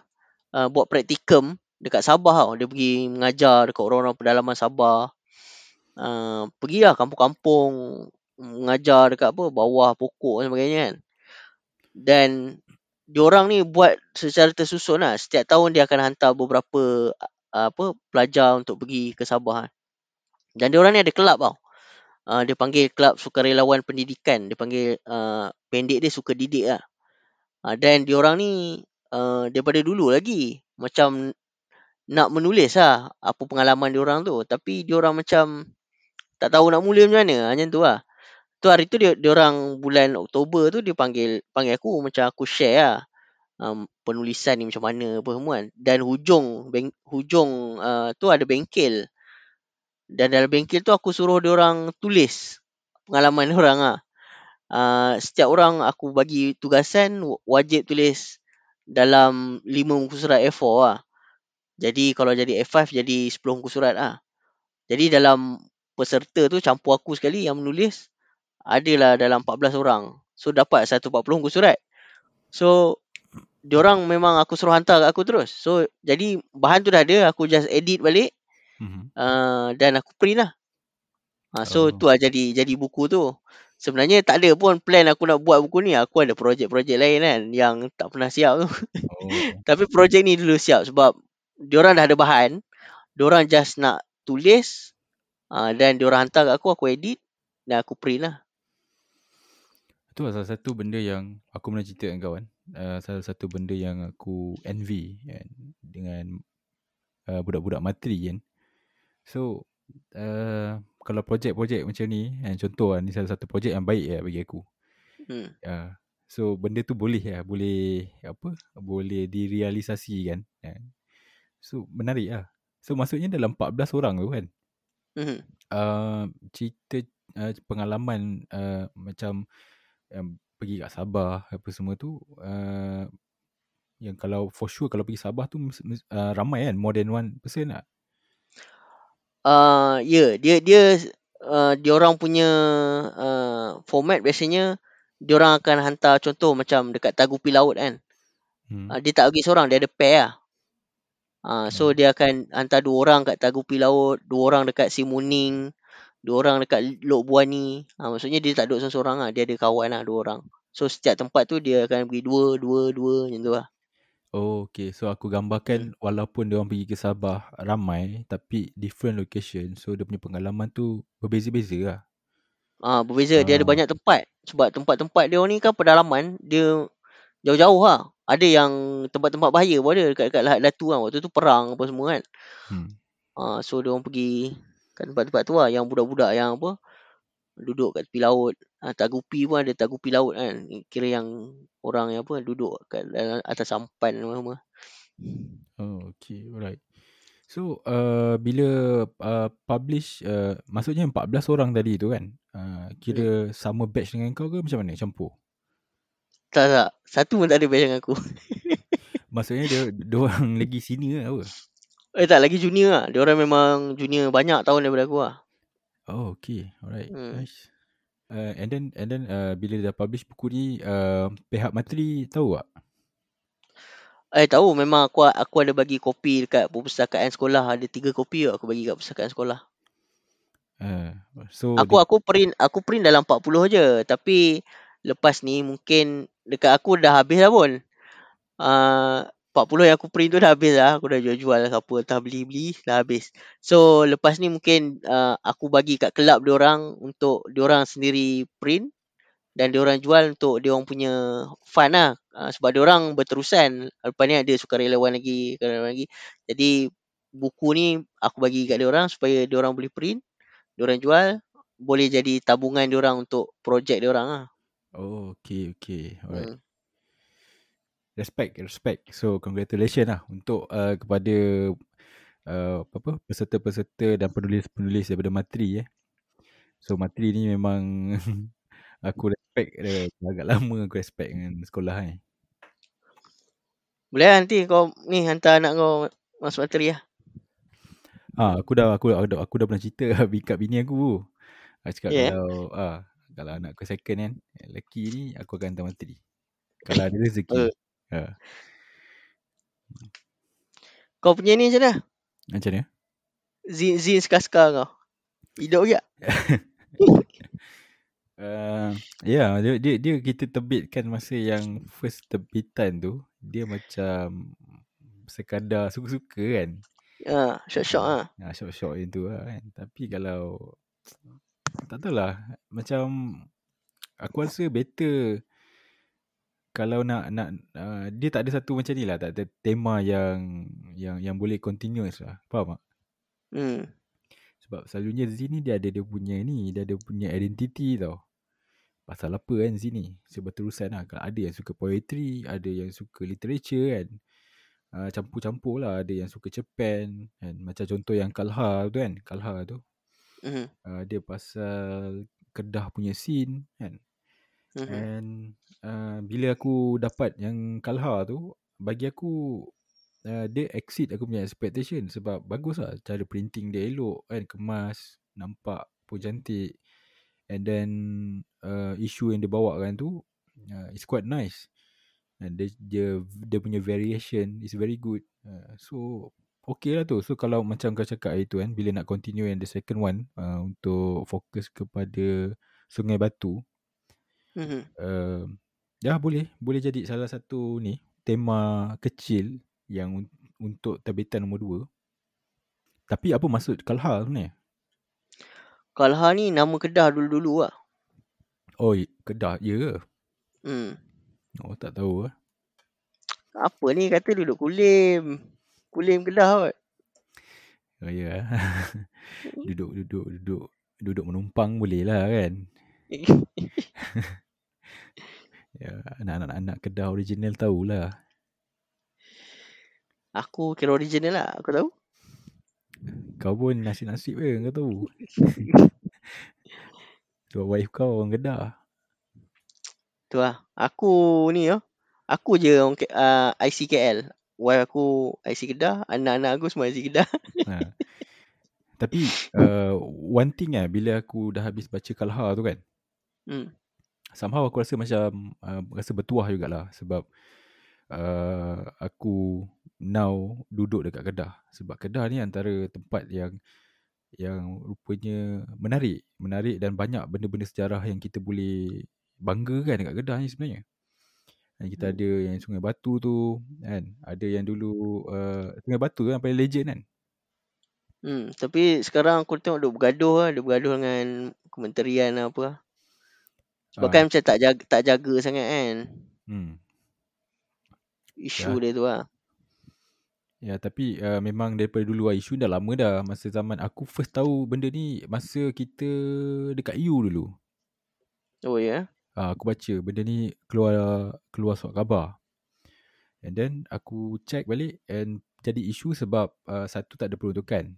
uh, buat praktikum dekat Sabah tau. Dia pergi mengajar dekat orang-orang pedalaman Sabah. Uh, pergilah kampung-kampung mengajar dekat apa bawah pokok dan sebagainya kan. Dan diorang ni buat secara tersusun lah. Setiap tahun dia akan hantar beberapa uh, apa pelajar untuk pergi ke Sabah. Kan. Dan diorang ni ada kelab tau. Uh, dia panggil kelab sukarelawan pendidikan. Dia panggil uh, pendek dia suka didik lah. Uh, dan diorang ni uh, daripada dulu lagi macam nak menulis lah apa pengalaman dia orang tu tapi dia orang macam tak tahu nak mula macam mana hanya tu lah tu hari tu dia orang bulan Oktober tu dia panggil panggil aku macam aku share lah um, penulisan ni macam mana apa semua kan dan hujung beng, hujung uh, tu ada bengkel dan dalam bengkel tu aku suruh dia orang tulis pengalaman dia orang lah uh, setiap orang aku bagi tugasan wajib tulis dalam 5 muka surat A4 lah. Jadi kalau jadi A5 jadi 10 muka surat lah. Jadi dalam peserta tu campur aku sekali yang menulis adalah dalam 14 orang. So dapat 140 muka surat. So diorang memang aku suruh hantar kat aku terus. So jadi bahan tu dah ada aku just edit balik. Mm-hmm. Uh, dan aku print lah. Uh, so oh. tu lah jadi jadi buku tu. Sebenarnya tak ada pun plan aku nak buat buku ni. Aku ada projek-projek lain kan yang tak pernah siap tu. Oh. Tapi projek ni dulu siap sebab diorang dah ada bahan. Diorang just nak tulis uh, dan diorang hantar kat aku, aku edit dan aku print lah. Itu lah salah satu benda yang aku pernah cerita dengan kawan. Uh, salah satu benda yang aku envy kan, dengan uh, budak-budak materi kan. So, uh, kalau projek-projek macam ni kan contoh lah, ni salah satu projek yang baik ya bagi aku. Hmm. Uh, so benda tu boleh ya, boleh apa? Boleh direalisasi kan. Uh, so menarik lah. So maksudnya dalam 14 orang tu kan. Hmm. Uh, cerita uh, pengalaman uh, macam um, pergi kat Sabah apa semua tu uh, yang kalau for sure kalau pergi Sabah tu uh, ramai kan more than one person lah uh, ya yeah, dia dia uh, dia orang punya uh, format biasanya dia orang akan hantar contoh macam dekat Tagupi Laut kan. Hmm. Uh, dia tak pergi seorang, dia ada pair lah. Uh, so hmm. dia akan hantar dua orang kat Tagupi Laut, dua orang dekat Simuning, dua orang dekat Lok Buani. Uh, maksudnya dia tak duduk seorang-seorang lah, dia ada kawan lah dua orang. So setiap tempat tu dia akan pergi dua, dua, dua macam tu lah. Oh, okay. So aku gambarkan hmm. walaupun dia orang pergi ke Sabah ramai tapi different location. So dia punya pengalaman tu berbeza-beza lah. Ah, berbeza. Dia ada ah. banyak tempat. Sebab tempat-tempat dia orang ni kan pedalaman. Dia jauh-jauh lah. Ada yang tempat-tempat bahaya pun ada dekat-dekat Lahat Datu kan. Waktu tu perang apa semua kan. Hmm. Ah, so dia orang pergi ke tempat-tempat tu lah. Yang budak-budak yang apa. Duduk kat tepi laut. Ah, tagupi pun ada tagupi laut kan. Kira yang orang yang apa duduk kat atas sampan semua. Oh, okay. Alright. So, uh, bila uh, publish, uh, maksudnya 14 orang tadi tu kan, uh, kira yeah. sama batch dengan kau ke macam mana? Campur? Tak tak. Satu pun tak ada batch dengan aku. Maksudnya dia dia orang lagi senior apa? Eh tak lagi junior lah. Dia orang memang junior banyak tahun daripada aku lah. Oh, okay. Alright. Hmm. Nice. Uh, and then and then uh, bila dah publish buku ni uh, pihak materi tahu tak? Eh tahu memang aku aku ada bagi kopi dekat perpustakaan sekolah. Ada tiga kopi aku bagi kat perpustakaan sekolah. Uh, so Aku aku print aku print dalam 40 je. Tapi lepas ni mungkin dekat aku dah habis dah pun. Uh, 40 yang aku print tu dah habis lah. Aku dah jual-jual siapa entah beli-beli dah habis. So lepas ni mungkin uh, aku bagi kat kelab dia orang untuk dia orang sendiri print dan dia orang jual untuk dia orang punya fund lah. Uh, sebab dia orang berterusan. Lepas ni ada sukarelawan lagi, sukarelawan lagi. Jadi buku ni aku bagi kat dia orang supaya dia orang boleh print, dia orang jual, boleh jadi tabungan dia orang untuk projek dia orang lah. Oh, okay, okay. Alright. Hmm. Respect, respect. So, congratulations lah untuk uh, kepada uh, apa apa peserta-peserta dan penulis-penulis daripada Matri eh. So, Matri ni memang aku respect dia. Agak lama aku respect dengan sekolah eh. Boleh lah nanti kau ni hantar anak kau masuk materi lah. Ah, aku dah aku aku dah, aku dah pernah cerita kat bini aku. Aku cakap Ya. yeah. kalau ah kalau anak aku second kan, lelaki ni aku akan hantar Matri. Kalau ada rezeki. Uh. Ah, Kau punya ni macam mana? macam mana? Zin, zin sekas-sekas kau. Hidup ke? Uh, ya, yeah, dia, dia dia kita terbitkan masa yang first terbitan tu, dia macam sekadar suka-suka kan. Ha, syok-syok lah. Ha, short-short yang tu lah kan. Tapi kalau tak tahulah macam aku rasa better kalau nak nak uh, dia tak ada satu macam ni lah, tak ada tema yang yang yang boleh continuous lah. Faham tak? Hmm. Sebab selalunya di sini dia ada dia punya ni, dia ada punya identity tau. Pasal apa kan di sini? Seberterusan lah. Kalau ada yang suka poetry, ada yang suka literature kan. Uh, campur-campur lah. Ada yang suka Japan kan. Macam contoh yang Kalha tu kan. Kalha tu. Mhm. Uh, dia pasal Kedah punya scene kan. Mhm. And uh, bila aku dapat yang Kalha tu, bagi aku uh, dia exceed aku punya expectation sebab bagus lah cara printing dia elok kan kemas nampak pun cantik. And then uh, isu yang dia bawa kan tu uh, it's quite nice. And dia, dia dia punya variation is very good. Uh, so okay lah tu. So kalau macam kau cakap hari tu kan bila nak continue yang the second one uh, untuk fokus kepada Sungai Batu Mhm. uh, ya boleh boleh jadi salah satu ni tema kecil yang un- untuk terbitan nombor dua. Tapi apa maksud Kalha sebenarnya? Kalha ni nama Kedah dulu-dulu lah. Oh, i- Kedah ya ke? Hmm. Oh, tak tahu lah. Apa ni kata duduk Kulim. Kulim Kedah kot. Oh ya. duduk duduk duduk duduk menumpang boleh lah kan. Ya, anak-anak anak Kedah original tahulah. Aku kira original lah. Aku tahu. Kau pun nasib-nasib ke kau tahu. Sebab wife kau orang Kedah. Tu lah. Aku ni ya. Aku je orang uh, ICKL. Wife aku IC Kedah. Anak-anak aku semua IC Kedah. Ha. Tapi uh, one thing lah bila aku dah habis baca Kalha tu kan. Hmm. Somehow aku rasa macam uh, rasa bertuah jugalah sebab uh, aku now duduk dekat Kedah sebab Kedah ni antara tempat yang yang rupanya menarik menarik dan banyak benda-benda sejarah yang kita boleh banggakan dekat Kedah ni sebenarnya dan kita Hmm. ada yang Sungai Batu tu kan ada yang dulu uh, Sungai Batu tu yang paling legend kan Hmm. Tapi sekarang aku tengok duk bergaduh lah. Duk bergaduh dengan kementerian apa lah. Sebab Ah. kan macam tak jaga, tak jaga sangat kan. hmm. Isu Ya. dia tu lah. Ya tapi uh, memang daripada dulu lah isu dah lama dah masa zaman aku first tahu benda ni masa kita dekat U dulu. Oh ya. Uh, aku baca benda ni keluar keluar surat khabar. And then aku check balik and jadi isu sebab uh, satu tak ada peruntukan.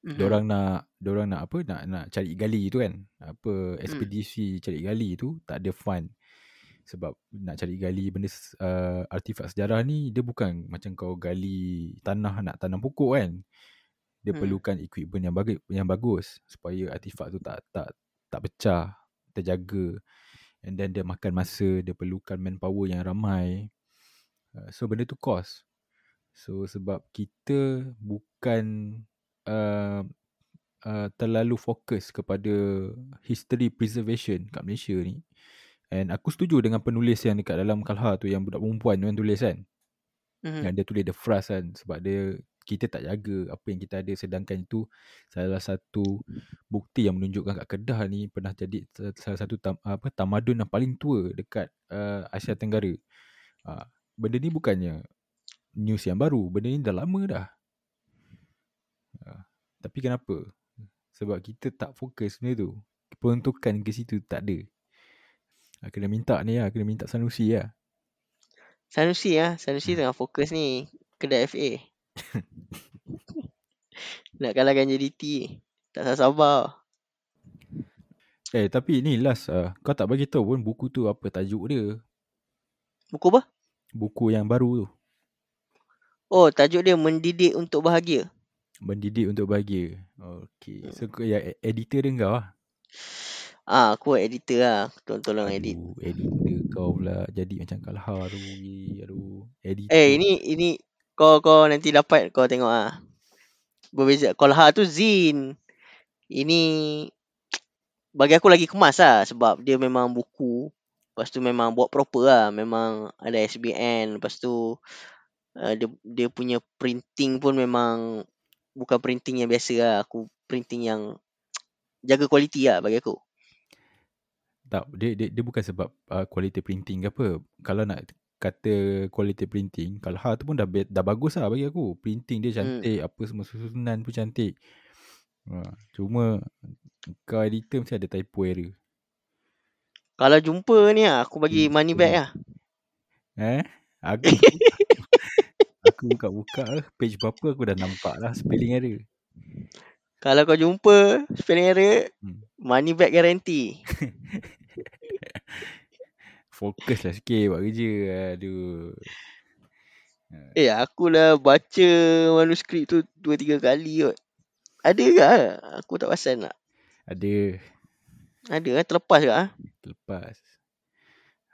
Mhm. Diorang nak diorang nak apa nak nak cari gali tu kan. Apa ekspedisi cari gali tu tak ada fund. Sebab nak cari gali benda uh, artifak sejarah ni dia bukan macam kau gali tanah nak tanam pokok kan. Dia Hmm. perlukan equipment yang bagus yang bagus supaya artifak tu tak tak tak pecah, terjaga. And then dia makan masa, dia perlukan manpower yang ramai. Uh, so benda tu cost. So sebab kita bukan uh, uh, terlalu fokus kepada history preservation kat Malaysia ni. And aku setuju dengan penulis yang dekat dalam Kalha tu yang budak perempuan tu yang tulis kan. Mhm. Yang dia tulis the phrase kan sebab dia kita tak jaga apa yang kita ada sedangkan itu salah satu bukti yang menunjukkan kat Kedah ni pernah jadi sa- salah satu tam, apa tamadun yang paling tua dekat uh, Asia Tenggara. Uh, benda ni bukannya news yang baru, benda ni dah lama dah. Tapi kenapa? Sebab kita tak fokus benda tu. Peruntukan ke situ tak ada. Uh, kena minta ni lah, kena minta Sanusi lah. Sanusi ah, Sanusi Hmm. tengah fokus ni kedai FA. Nak kalahkan JDT. Tak sabar. Eh tapi ni last uh, kau tak bagi tahu pun buku tu apa tajuk dia. Buku apa? Buku yang baru tu. Oh, tajuk dia mendidik untuk bahagia. Mendidik untuk bahagia. Okay. So kau yang e- editor dia kau lah. Ah, aku editor lah. Tolong tolong edit. Editor kau pula jadi macam Kalha tu. Aduh, editor. Eh, ini ini kau kau nanti dapat kau tengok ah. Berbeza. Kolha tu Zin. Ini bagi aku lagi kemas lah sebab dia memang buku. Lepas tu memang buat proper lah. Memang ada SBN. Lepas tu uh, dia, dia punya printing pun memang bukan printing yang biasa lah. Aku printing yang jaga kualiti lah bagi aku. Tak, dia, dia, dia bukan sebab uh, quality printing ke apa. Kalau nak kata quality printing, Kalha tu pun dah dah bagus lah bagi aku. Printing dia cantik, hmm. apa semua susunan pun cantik. Ha, cuma kau editor mesti ada typo error. Kalau jumpa ni aku bagi Hmm, money back hmm. lah. Eh? Aku aku buka-buka. Page berapa aku dah nampak lah spelling error. Kalau kau jumpa spelling error, Hmm. money back guarantee. Fokus lah sikit buat kerja. Aduh. Eh, aku lah baca manuskrip tu dua tiga kali kot. Ada ke? Aku tak perasan tak? Ada. Ada kan? Terlepas ke? ah? Lepas.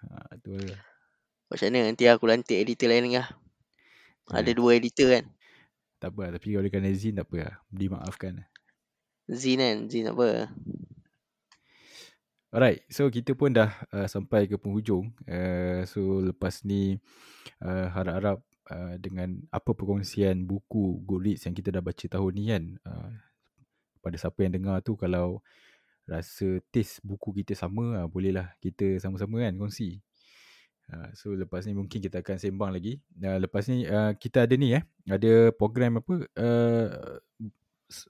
Ha, tu lah. Macam mana nanti aku lantik editor lain lah. Ada Ha, dua editor kan. tak apa. Tapi kalau kena Zin tak apa lah. Dimaafkan. Zin kan. Zin apa? Alright, so kita pun dah uh, sampai ke penghujung. Uh, so lepas ni uh, harap-harap uh, dengan apa perkongsian buku Goodreads yang kita dah baca tahun ni kan. Uh, pada siapa yang dengar tu kalau rasa taste buku kita sama, uh, bolehlah kita sama-sama kan kongsi. Uh, so lepas ni mungkin kita akan sembang lagi. Uh, lepas ni uh, kita ada ni eh, ada program apa uh,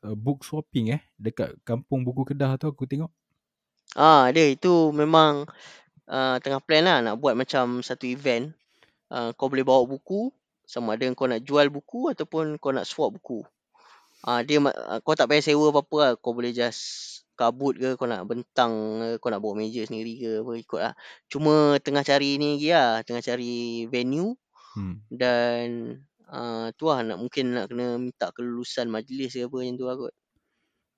uh, book swapping eh dekat kampung buku Kedah tu aku tengok. Ah, ada. Itu memang uh, tengah plan lah nak buat macam satu event. Uh, kau boleh bawa buku. Sama ada kau nak jual buku ataupun kau nak swap buku. Ah, dia ma- ah, kau tak payah sewa apa-apa lah. Kau boleh just kabut ke, kau nak bentang ke, kau nak bawa meja sendiri ke, apa ikut lah. Cuma tengah cari ni lagi lah. Tengah cari venue Hmm. dan uh, tu lah nak mungkin nak kena minta kelulusan majlis ke apa macam tu lah kot.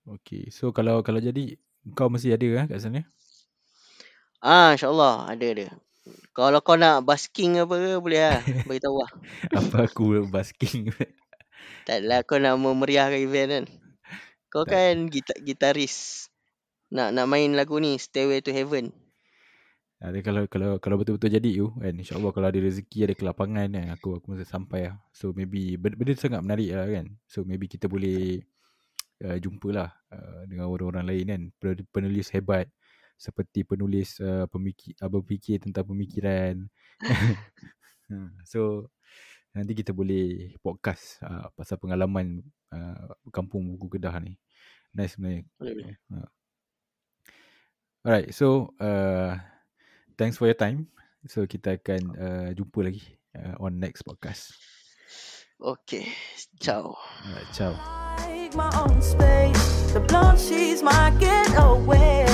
Okay, so kalau kalau jadi kau mesti ada kan kat sana? Ah, insyaAllah ada ada. Kalau kau nak basking apa ke boleh lah. Bagi tahu lah. Apa aku basking? Tak adalah kau nak memeriahkan event kan. Kau kan gita gitaris. Nak nak main lagu ni Stairway to Heaven. ada kalau kalau kalau betul-betul jadi tu kan insyaallah kalau ada rezeki ada kelapangan kan aku aku mesti sampai lah. So maybe benda, benda sangat menarik lah kan. So maybe kita boleh uh, jumpalah uh, dengan orang-orang lain kan Pen- penulis hebat seperti penulis uh, pemikir uh, berfikir tentang pemikiran. Hmm, so nanti kita boleh podcast uh, pasal pengalaman uh, kampung buku Kedah ni. Nice sebenarnya. Boleh. Alright, so uh, thanks for your time. So kita akan uh, jumpa lagi uh, on next podcast. Okay. Ciao. Alright, ciao. Like my own space. The blonde, she's my getaway.